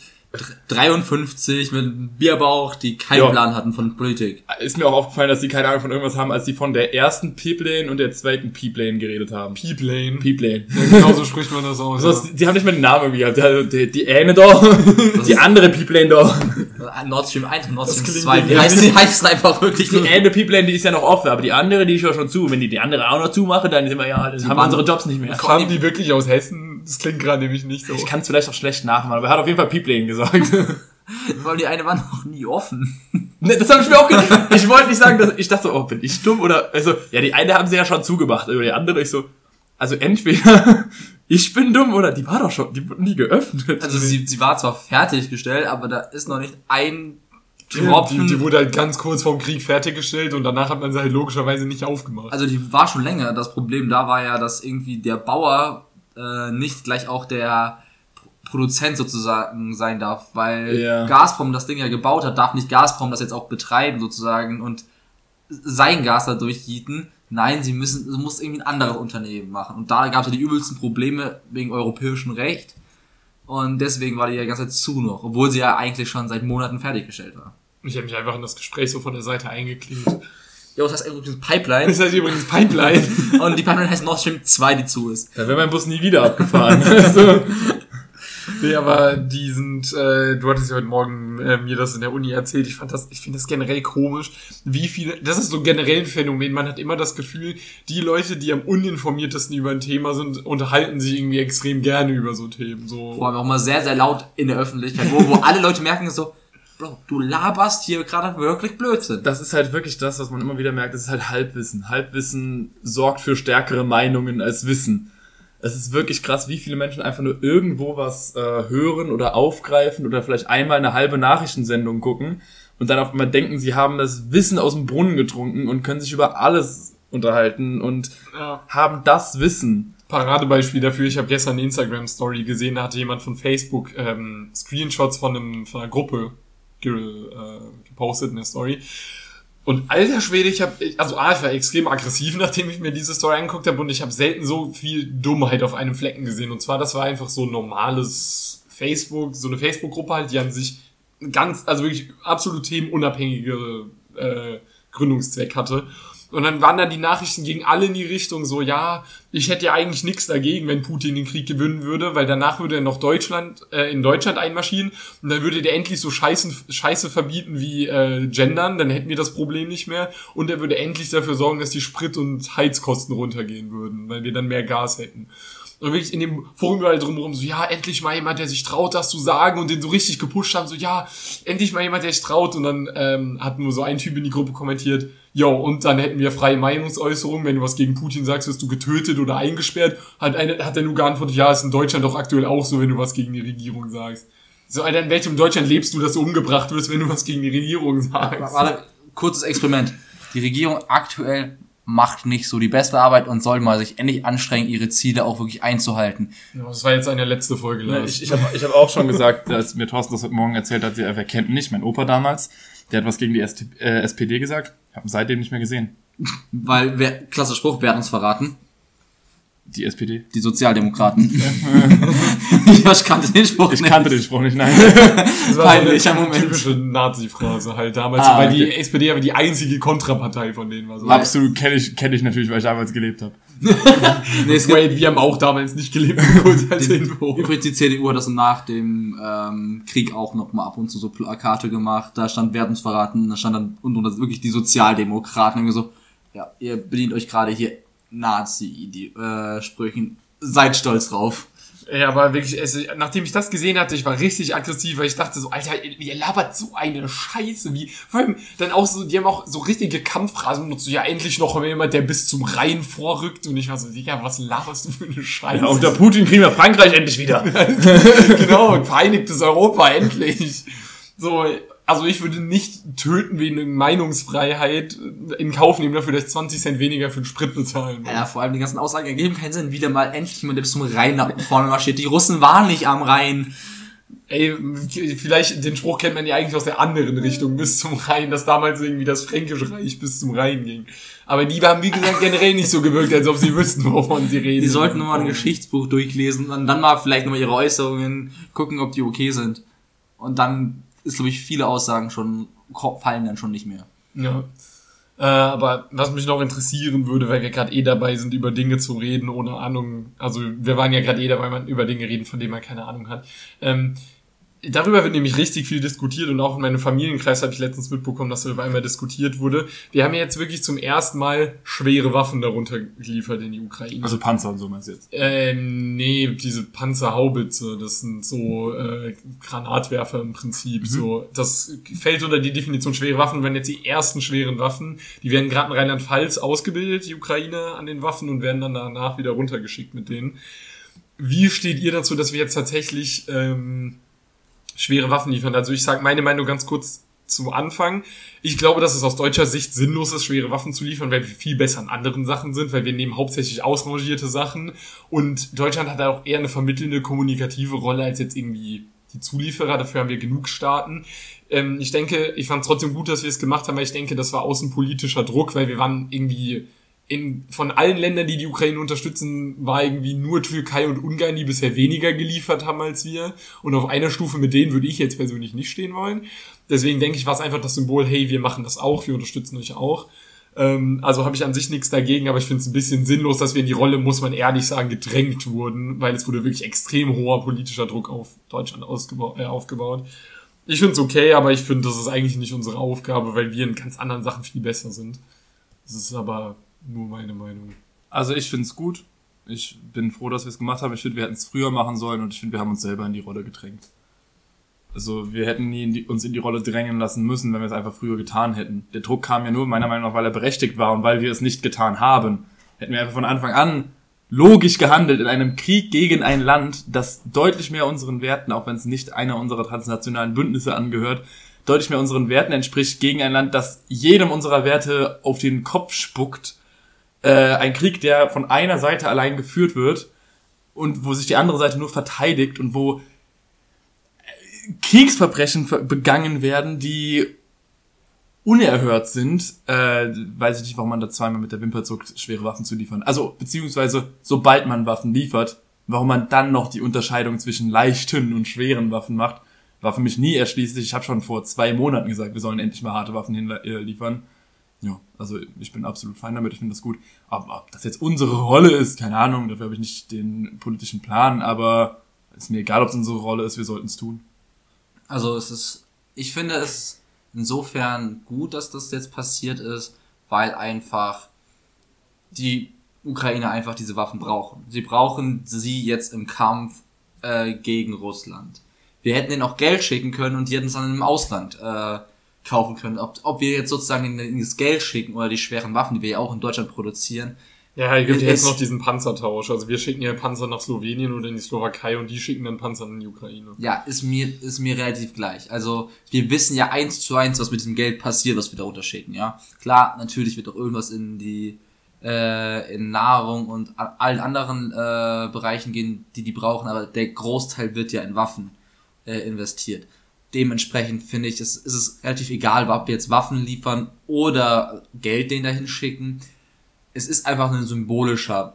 Speaker 2: 53 mit einem Bierbauch, die keinen
Speaker 1: Ja.
Speaker 2: Plan hatten von Politik.
Speaker 1: Ist mir auch aufgefallen, dass die keine Ahnung von irgendwas haben, als die von der ersten Peep-Lane und der zweiten Peep-Lane geredet haben.
Speaker 3: Peeplane.
Speaker 1: Peep-Lane.
Speaker 3: Ja, genau so spricht man das aus.
Speaker 1: Also,
Speaker 3: ja.
Speaker 1: die haben nicht mal den Namen irgendwie gehabt. Also, Die, die eine da, die andere Peep-Lane da.
Speaker 2: Nord Stream 1 und Nord Stream
Speaker 3: klingt
Speaker 2: 2, die heißen, die heißen einfach wirklich
Speaker 1: Die eine Peep-Lane, die ist ja noch offen, aber die andere, die ist ja schon zu. Wenn die die andere auch noch zumache, dann sind wir ja, dann haben wir unsere Jobs nicht mehr.
Speaker 3: Kamen die wirklich aus Hessen? Das klingt gerade nämlich nicht so.
Speaker 1: Ich kann es vielleicht auch schlecht nachmachen, aber er hat auf jeden Fall Peep-Lane gesagt.
Speaker 2: Allem die eine war noch nie offen.
Speaker 1: Ne, das habe ich mir auch gedacht. Ich wollte nicht sagen, dass ich dachte, so, oh, bin ich dumm oder also ja, die eine haben sie ja schon zugemacht, aber die andere ich so also entweder ich bin dumm oder die war doch schon, die wurde nie geöffnet.
Speaker 2: Also sie, sie war zwar fertiggestellt, aber da ist noch nicht ein
Speaker 3: Die,
Speaker 2: Tropfen.
Speaker 3: die wurde halt ganz kurz vorm Krieg fertiggestellt und danach hat man sie halt logischerweise nicht aufgemacht.
Speaker 2: also die war schon länger. Das Problem da war ja, dass irgendwie der Bauer äh, nicht gleich auch der Pro- Produzent sozusagen sein darf, weil
Speaker 1: Ja.
Speaker 2: Gazprom das Ding ja gebaut hat, darf nicht Gazprom das jetzt auch betreiben sozusagen und sein Gas da durchjieten. Nein, sie müssen, es muss irgendwie ein anderes Unternehmen machen. Und da gab es ja die übelsten Probleme wegen europäischem Recht. Und deswegen war die ja die ganze Zeit zu noch, obwohl sie ja eigentlich schon seit Monaten fertiggestellt war.
Speaker 3: ich habe mich einfach in das Gespräch so von der Seite eingeklinkt.
Speaker 2: Ja, das heißt übrigens Pipeline.
Speaker 3: Das heißt übrigens Pipeline.
Speaker 2: und die Pipeline heißt Nord Stream 2, die zu ist.
Speaker 1: Da wäre mein Bus nie wieder abgefahren. also,
Speaker 3: nee, aber die sind, äh, du hattest ja heute Morgen äh, mir das in der Uni erzählt. Ich fand das, ich finde das generell komisch, wie viele, das ist so generell ein Phänomen. Man hat immer das Gefühl, die Leute, die am uninformiertesten über ein Thema sind, unterhalten sich irgendwie extrem gerne über so Themen. So.
Speaker 2: Vor allem auch mal sehr, sehr laut in der Öffentlichkeit, wo, wo alle Leute merken so, Bro, du laberst hier gerade wirklich Blödsinn.
Speaker 1: das ist halt wirklich das, was man immer wieder merkt, das ist halt Halbwissen. Halbwissen sorgt für stärkere Meinungen als Wissen. Es ist wirklich krass, wie viele Menschen einfach nur irgendwo was äh, hören oder aufgreifen oder vielleicht einmal eine halbe Nachrichtensendung gucken und dann auf einmal denken, sie haben das Wissen aus dem Brunnen getrunken und können sich über alles unterhalten und
Speaker 3: Ja.
Speaker 1: haben das Wissen.
Speaker 3: Paradebeispiel dafür, ich habe gestern eine Instagram-Story gesehen, da hatte jemand von Facebook ähm, Screenshots von, einem, von einer Gruppe ge, äh, gepostet in der Story. Und alter Schwede, ich habe, also A, ich war extrem aggressiv, nachdem ich mir diese Story angeguckt habe und ich habe selten so viel Dummheit auf einem Flecken gesehen. Und zwar, das war einfach so ein normales Facebook, so eine Facebook-Gruppe halt, die an sich ganz, also wirklich absolut themenunabhängige äh, Gründungszweck hatte. Und dann waren da die Nachrichten gegen alle in die Richtung so, ja, ich hätte ja eigentlich nichts dagegen, wenn Putin den Krieg gewinnen würde, weil danach würde er noch Deutschland, äh, in Deutschland einmarschieren und dann würde der endlich so Scheißen, Scheiße verbieten wie äh, Gendern, dann hätten wir das Problem nicht mehr und er würde endlich dafür sorgen, dass die Sprit- und Heizkosten runtergehen würden, weil wir dann mehr Gas hätten. Und wirklich in dem Forum überall drumherum so, ja, endlich mal jemand, der sich traut, das zu sagen und den so richtig gepusht haben, so, ja, endlich mal jemand, der sich traut. Und dann ähm, hat nur so ein Typ in die Gruppe kommentiert, Jo, und dann hätten wir freie Meinungsäußerung. Wenn du was gegen Putin sagst, wirst du getötet oder eingesperrt. Hat, eine, hat er nur geantwortet, ja, ist in Deutschland doch aktuell auch so, wenn du was gegen die Regierung sagst. So, Alter, in welchem Deutschland lebst du, dass du umgebracht wirst, wenn du was gegen die Regierung sagst?
Speaker 2: Warte, kurzes Experiment. Die Regierung aktuell macht nicht so die beste Arbeit und soll mal sich endlich anstrengen, ihre Ziele auch wirklich einzuhalten.
Speaker 3: Ja, das war jetzt eine letzte Folge, Lars.
Speaker 1: Ich, ich habe ich hab auch schon gesagt, als mir Thorsten das heute Morgen erzählt hat, er kennt nicht, mein Opa damals, der hat was gegen die ST, äh, SPD gesagt. Ich habe ihn seitdem nicht mehr gesehen.
Speaker 2: Weil, wer, klasse Spruch, wer hat uns verraten?
Speaker 1: Die SPD.
Speaker 2: Die Sozialdemokraten. ja, ich kannte den Spruch
Speaker 1: Ich
Speaker 2: nicht.
Speaker 1: kannte den Spruch nicht, nein.
Speaker 3: Das war
Speaker 2: Peinlicher
Speaker 3: so eine
Speaker 2: Moment.
Speaker 3: typische Nazi-Phrase halt damals,
Speaker 1: Ah,
Speaker 3: weil die
Speaker 1: okay.
Speaker 3: SPD aber die einzige Kontrapartei von denen war. So.
Speaker 1: Absolut kenne ich, kenn ich natürlich, weil ich damals gelebt habe.
Speaker 2: Nee, es
Speaker 3: Wait, wir haben auch damals nicht gelebt, kurz als Info.
Speaker 2: übrigens, die CDU hat das nach dem ähm, Krieg auch noch mal ab und zu so Plakate gemacht. Da stand Wer hat uns verraten, da stand dann unten drunter wirklich die Sozialdemokraten. Irgendwie so, ja, ihr bedient euch gerade hier Nazi-Sprüchen. Seid stolz drauf.
Speaker 3: Ja, aber wirklich, es, nachdem ich das gesehen hatte, ich war richtig aggressiv, weil ich dachte so, Alter, ihr labert so eine Scheiße, wie, vor allem dann auch so, die haben auch so richtige Kampfphrasen benutzt, so, ja, endlich noch jemand, der bis zum Rhein vorrückt, und ich war so, Digga, was laberst du für eine Scheiße?
Speaker 1: Ja, unter Putin kriegen wir Frankreich endlich wieder.
Speaker 3: genau, ein vereinigtes Europa, endlich. So, also ich würde nicht töten wegen Meinungsfreiheit in Kauf nehmen dafür, dass ich 20 Cent weniger für den Sprit bezahlen muss.
Speaker 2: Ja, vor allem die ganzen Aussagen ergeben keinen Sinn. Wieder mal endlich jemand, der bis zum Rhein nach vorne marschiert. Die Russen waren nicht am Rhein.
Speaker 3: Ey, vielleicht, den Spruch kennt man ja eigentlich aus der anderen Richtung, bis zum Rhein, dass damals irgendwie das Fränkische Reich bis zum Rhein ging. Aber die haben, wie gesagt, generell nicht so gewirkt, als ob sie wüssten, wovon sie reden.
Speaker 2: Die sollten nur mal ein Geschichtsbuch durchlesen und dann mal vielleicht nochmal ihre Äußerungen gucken, ob die okay sind. Und dann ist, glaube ich, viele Aussagen schon, fallen dann schon nicht mehr.
Speaker 3: Ja. Äh, aber was mich noch interessieren würde, weil wir gerade eh dabei sind, über Dinge zu reden, ohne Ahnung, also wir waren ja gerade eh dabei, man über Dinge reden, von denen man keine Ahnung hat. Ähm, darüber wird nämlich richtig viel diskutiert und auch in meinem Familienkreis habe ich letztens mitbekommen, dass darüber einmal diskutiert wurde. Wir haben ja jetzt wirklich zum ersten Mal schwere Waffen darunter geliefert in die Ukraine.
Speaker 1: Also Panzer und so meinst du jetzt.
Speaker 3: Ähm, nee, diese Panzerhaubitze, das sind so äh, Granatwerfer im Prinzip. So, das fällt unter die Definition schwere Waffen. Wenn jetzt die ersten schweren Waffen, die werden gerade in Rheinland-Pfalz ausgebildet, die Ukraine an den Waffen und werden dann danach wieder runtergeschickt mit denen. Wie steht ihr dazu, dass wir jetzt tatsächlich ähm, schwere Waffen liefern? Also ich sage meine Meinung ganz kurz zum Anfang. Ich glaube, dass es aus deutscher Sicht sinnlos ist, schwere Waffen zu liefern, weil wir viel besser an anderen Sachen sind, weil wir nehmen hauptsächlich ausrangierte Sachen und Deutschland hat da auch eher eine vermittelnde kommunikative Rolle als jetzt irgendwie die Zulieferer. Dafür haben wir genug Staaten. Ähm, ich denke, ich fand trotzdem gut, dass wir es gemacht haben, weil ich denke, das war außenpolitischer Druck, weil wir waren irgendwie in, von allen Ländern, die die Ukraine unterstützen, war irgendwie nur Türkei und Ungarn, die bisher weniger geliefert haben als wir. Und auf einer Stufe mit denen würde ich jetzt persönlich nicht stehen wollen. Deswegen denke ich, war es einfach das Symbol, hey, wir machen das auch, wir unterstützen euch auch. Ähm, also habe ich an sich nichts dagegen, aber ich finde es ein bisschen sinnlos, dass wir in die Rolle, muss man ehrlich sagen, gedrängt wurden, weil es wurde wirklich extrem hoher politischer Druck auf Deutschland äh, aufgebaut. Ich finde es okay, aber ich finde, das ist eigentlich nicht unsere Aufgabe, weil wir in ganz anderen Sachen viel besser sind. Das ist aber nur meine Meinung.
Speaker 1: Also ich finde es gut. Ich bin froh, dass wir es gemacht haben. Ich finde, wir hätten es früher machen sollen und ich finde, wir haben uns selber in die Rolle gedrängt. Also wir hätten nie in die, uns in die Rolle drängen lassen müssen, wenn wir es einfach früher getan hätten. Der Druck kam ja nur meiner Meinung nach, weil er berechtigt war und weil wir es nicht getan haben. Hätten wir einfach von Anfang an logisch gehandelt in einem Krieg gegen ein Land, das deutlich mehr unseren Werten, auch wenn es nicht einer unserer transnationalen Bündnisse angehört, deutlich mehr unseren Werten entspricht, gegen ein Land, das jedem unserer Werte auf den Kopf spuckt. Äh, ein Krieg, der von einer Seite allein geführt wird und wo sich die andere Seite nur verteidigt und wo Kriegsverbrechen ver- begangen werden, die unerhört sind, äh, weiß ich nicht, warum man da zweimal mit der Wimper zuckt, schwere Waffen zu liefern. Also, beziehungsweise, sobald man Waffen liefert, warum man dann noch die Unterscheidung zwischen leichten und schweren Waffen macht, war für mich nie erschließlich. Ich habe schon vor zwei Monaten gesagt, wir sollen endlich mal harte Waffen hinliefern. Ja, also ich bin absolut fein damit, ich finde das gut. Aber ob das jetzt unsere Rolle ist, keine Ahnung, dafür habe ich nicht den politischen Plan, aber ist mir egal, ob es unsere Rolle ist, wir sollten es tun.
Speaker 2: Also es ist, ich finde es insofern gut, dass das jetzt passiert ist, weil einfach die Ukraine einfach diese Waffen brauchen. Sie brauchen sie jetzt im Kampf äh, gegen Russland. Wir hätten ihnen auch Geld schicken können und die hätten es dann im Ausland äh, kaufen können. Ob, ob wir jetzt sozusagen in, das Geld schicken oder die schweren Waffen, die wir ja auch in Deutschland produzieren.
Speaker 3: Ja, es gibt
Speaker 2: Es
Speaker 3: jetzt noch diesen Panzertausch. Also wir schicken ja Panzer nach Slowenien oder in die Slowakei und die schicken dann Panzer in die Ukraine.
Speaker 2: Ja, ist mir, ist mir relativ gleich. Also, wir wissen ja eins zu eins, was mit diesem Geld passiert, was wir da runterschicken, ja. Klar, natürlich wird auch irgendwas in die, äh, in Nahrung und allen anderen, äh, Bereichen gehen, die die brauchen, aber der Großteil wird ja in Waffen, äh, investiert. Dementsprechend finde ich, es, ist es relativ egal, ob wir jetzt Waffen liefern oder Geld denen dahin schicken. Es ist einfach ein symbolischer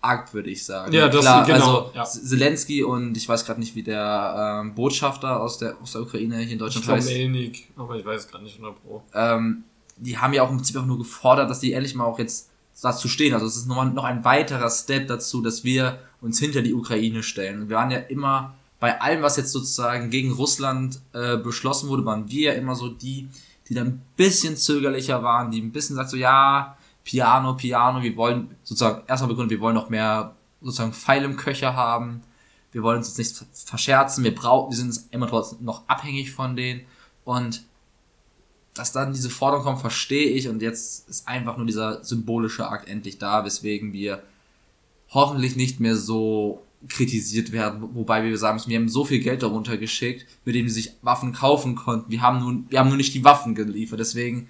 Speaker 2: Akt, würde ich sagen.
Speaker 3: Ja, das-
Speaker 2: Klar,
Speaker 3: genau,
Speaker 2: also
Speaker 3: ja.
Speaker 2: Zelensky und ich weiß gerade nicht, wie der ähm, Botschafter aus der, aus der Ukraine hier in
Speaker 3: Ich
Speaker 2: Deutschland
Speaker 3: glaube
Speaker 2: heißt.
Speaker 3: Melnik, aber ich weiß gar nicht 100 Pro.
Speaker 2: Ähm, die haben ja auch im Prinzip auch nur gefordert, dass die ehrlich mal auch jetzt dazu stehen. Also es ist noch, noch ein weiterer Step dazu, dass wir uns hinter die Ukraine stellen. Wir waren ja immer bei allem, was jetzt sozusagen gegen Russland äh, beschlossen wurde, waren wir ja immer so die, die dann ein bisschen zögerlicher waren, die ein bisschen sagt so, ja, Piano, Piano, wir wollen sozusagen erstmal begründet, wir wollen noch mehr sozusagen Pfeil im Köcher haben. Wir wollen uns nicht verscherzen, wir brauchen, wir sind immer trotzdem noch abhängig von denen. Und dass dann diese Forderung kommt, verstehe ich. Und jetzt ist einfach nur dieser symbolische Akt endlich da, weswegen wir hoffentlich nicht mehr so kritisiert werden, wobei wir sagen müssen, wir haben so viel Geld darunter geschickt, mit dem sie sich Waffen kaufen konnten. Wir haben nun, wir haben nur nicht die Waffen geliefert, deswegen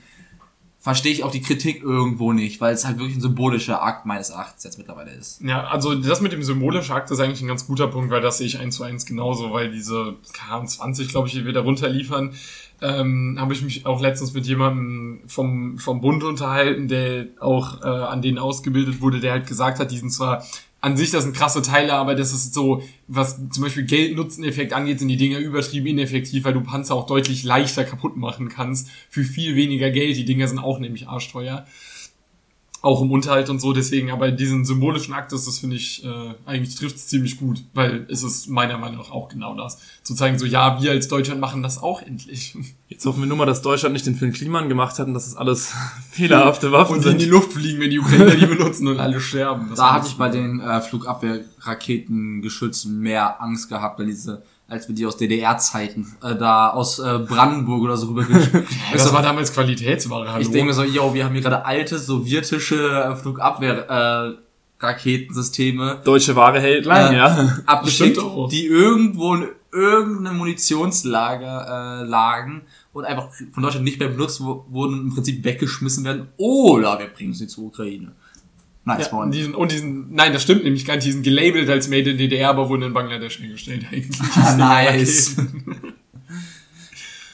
Speaker 2: verstehe ich auch die Kritik irgendwo nicht, weil es halt wirklich ein symbolischer Akt meines Erachtens jetzt mittlerweile ist.
Speaker 3: Ja, also das mit dem symbolischen Akt ist eigentlich ein ganz guter Punkt, weil das sehe ich eins zu eins genauso, weil diese KM20, glaube ich, die wir da runterliefern, ähm, habe ich mich auch letztens mit jemandem vom, vom Bund unterhalten, der auch äh, an denen ausgebildet wurde, der halt gesagt hat, die sind zwar an sich, das sind krasse Teile, aber das ist so, was zum Beispiel Geld-Nutzen-Effekt angeht, sind die Dinger übertrieben ineffektiv, weil du Panzer auch deutlich leichter kaputt machen kannst für viel weniger Geld. Die Dinger sind auch nämlich arschteuer auch im Unterhalt und so, deswegen, aber diesen symbolischen Akt ist das, finde ich, äh, eigentlich trifft es ziemlich gut, weil es ist meiner Meinung nach auch genau das. Zu zeigen, so, ja, wir als Deutschland machen das auch endlich.
Speaker 1: Jetzt hoffen wir nur mal, dass Deutschland nicht den Film Kliman gemacht hat und dass es alles fehlerhafte Waffen
Speaker 3: Und die in die
Speaker 1: sind.
Speaker 3: Luft fliegen, wenn die Ukrainer die benutzen und alle sterben. Das
Speaker 2: Da hatte ich bei den äh, Flugabwehrraketengeschützen mehr Angst gehabt, weil diese, als wir die aus DDR-Zeiten äh, da aus äh, Brandenburg oder so rüber
Speaker 3: das war damals Qualitätsware, hallo.
Speaker 2: Ich denke mir so, yo, wir haben hier gerade alte sowjetische Flugabwehr äh, Raketensysteme
Speaker 1: Deutsche Ware hält lang,
Speaker 2: Äh,
Speaker 1: ja.
Speaker 2: abgeschickt, die irgendwo in irgendeinem Munitionslager äh, lagen und einfach von Deutschland nicht mehr benutzt wurden und im Prinzip weggeschmissen werden. Oder wir bringen sie zur Ukraine. Nice
Speaker 3: ja, und,
Speaker 2: one.
Speaker 3: diesen, und diesen, nein, das stimmt nämlich gar nicht, die sind gelabelt als Made in DDR, aber wurden in Bangladesch hergestellt eigentlich.
Speaker 2: nice.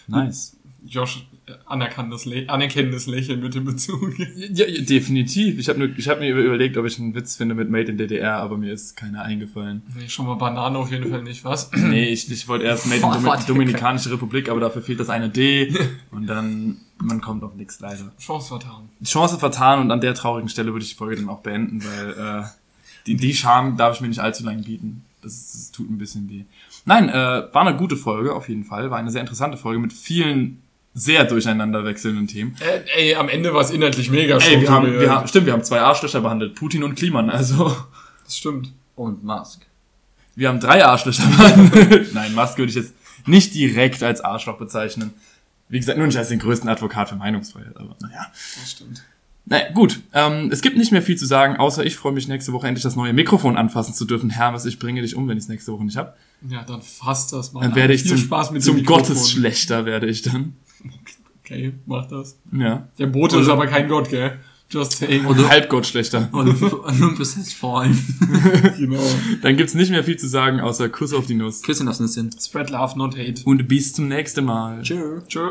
Speaker 1: Nice.
Speaker 3: Josh, anerkanntes, anerkennendes Lächeln mit dem Bezug.
Speaker 1: Ja, ja, definitiv. Ich habe habe mir überlegt, ob ich einen Witz finde mit Made in DDR, aber mir ist keiner eingefallen.
Speaker 3: Nee, schon mal Banane auf jeden Fall nicht, was?
Speaker 1: Nee, ich, ich wollte erst Made in
Speaker 2: Boah,
Speaker 1: Domi
Speaker 2: warte.
Speaker 1: Dominikanische Republik, aber dafür fehlt das eine D und dann man kommt auf nichts leider.
Speaker 3: Chance vertan.
Speaker 1: Chance vertan und an der traurigen Stelle würde ich die Folge dann auch beenden, weil äh, die, die Scham darf ich mir nicht allzu lange bieten. Das, das tut ein bisschen weh. Nein, äh, war eine gute Folge auf jeden Fall. War eine sehr interessante Folge mit vielen sehr durcheinander wechselnden Themen.
Speaker 3: Äh, ey, am Ende war es inhaltlich mega
Speaker 1: Ey, wir haben, wir haben, stimmt, wir haben zwei Arschlöcher behandelt, Putin und Kliman. Also
Speaker 3: Das stimmt.
Speaker 2: Und Musk.
Speaker 1: wir haben drei Arschlöcher behandelt. Nein, Musk würde ich jetzt nicht direkt als Arschloch bezeichnen. Wie gesagt, nur nicht als den größten Advokat für Meinungsfreiheit, aber naja.
Speaker 3: Das stimmt.
Speaker 1: Naja, gut. Ähm, es gibt nicht mehr viel zu sagen, außer ich freue mich nächste Woche endlich das neue Mikrofon anfassen zu dürfen. Hermes, ich bringe dich um, wenn ich es nächste Woche nicht hab.
Speaker 3: Ja, dann fasst das mal.
Speaker 1: Dann werde ich zum,
Speaker 3: Spaß mit
Speaker 1: zum. Gottesschlechter werde ich dann.
Speaker 3: Okay, mach das.
Speaker 1: Ja.
Speaker 3: Der Bote ist aber kein Gott, gell? Just saying.
Speaker 1: Oder Halbgottschlechter.
Speaker 2: Olymp- Olympus has fallen.
Speaker 3: genau.
Speaker 1: Dann gibt's nicht mehr viel zu sagen, außer Kuss auf die Nuss.
Speaker 2: Küsschen aufs Nüsschen.
Speaker 3: Spread love, not hate.
Speaker 1: Und bis zum nächsten Mal.
Speaker 2: Tschö.
Speaker 3: Tschö.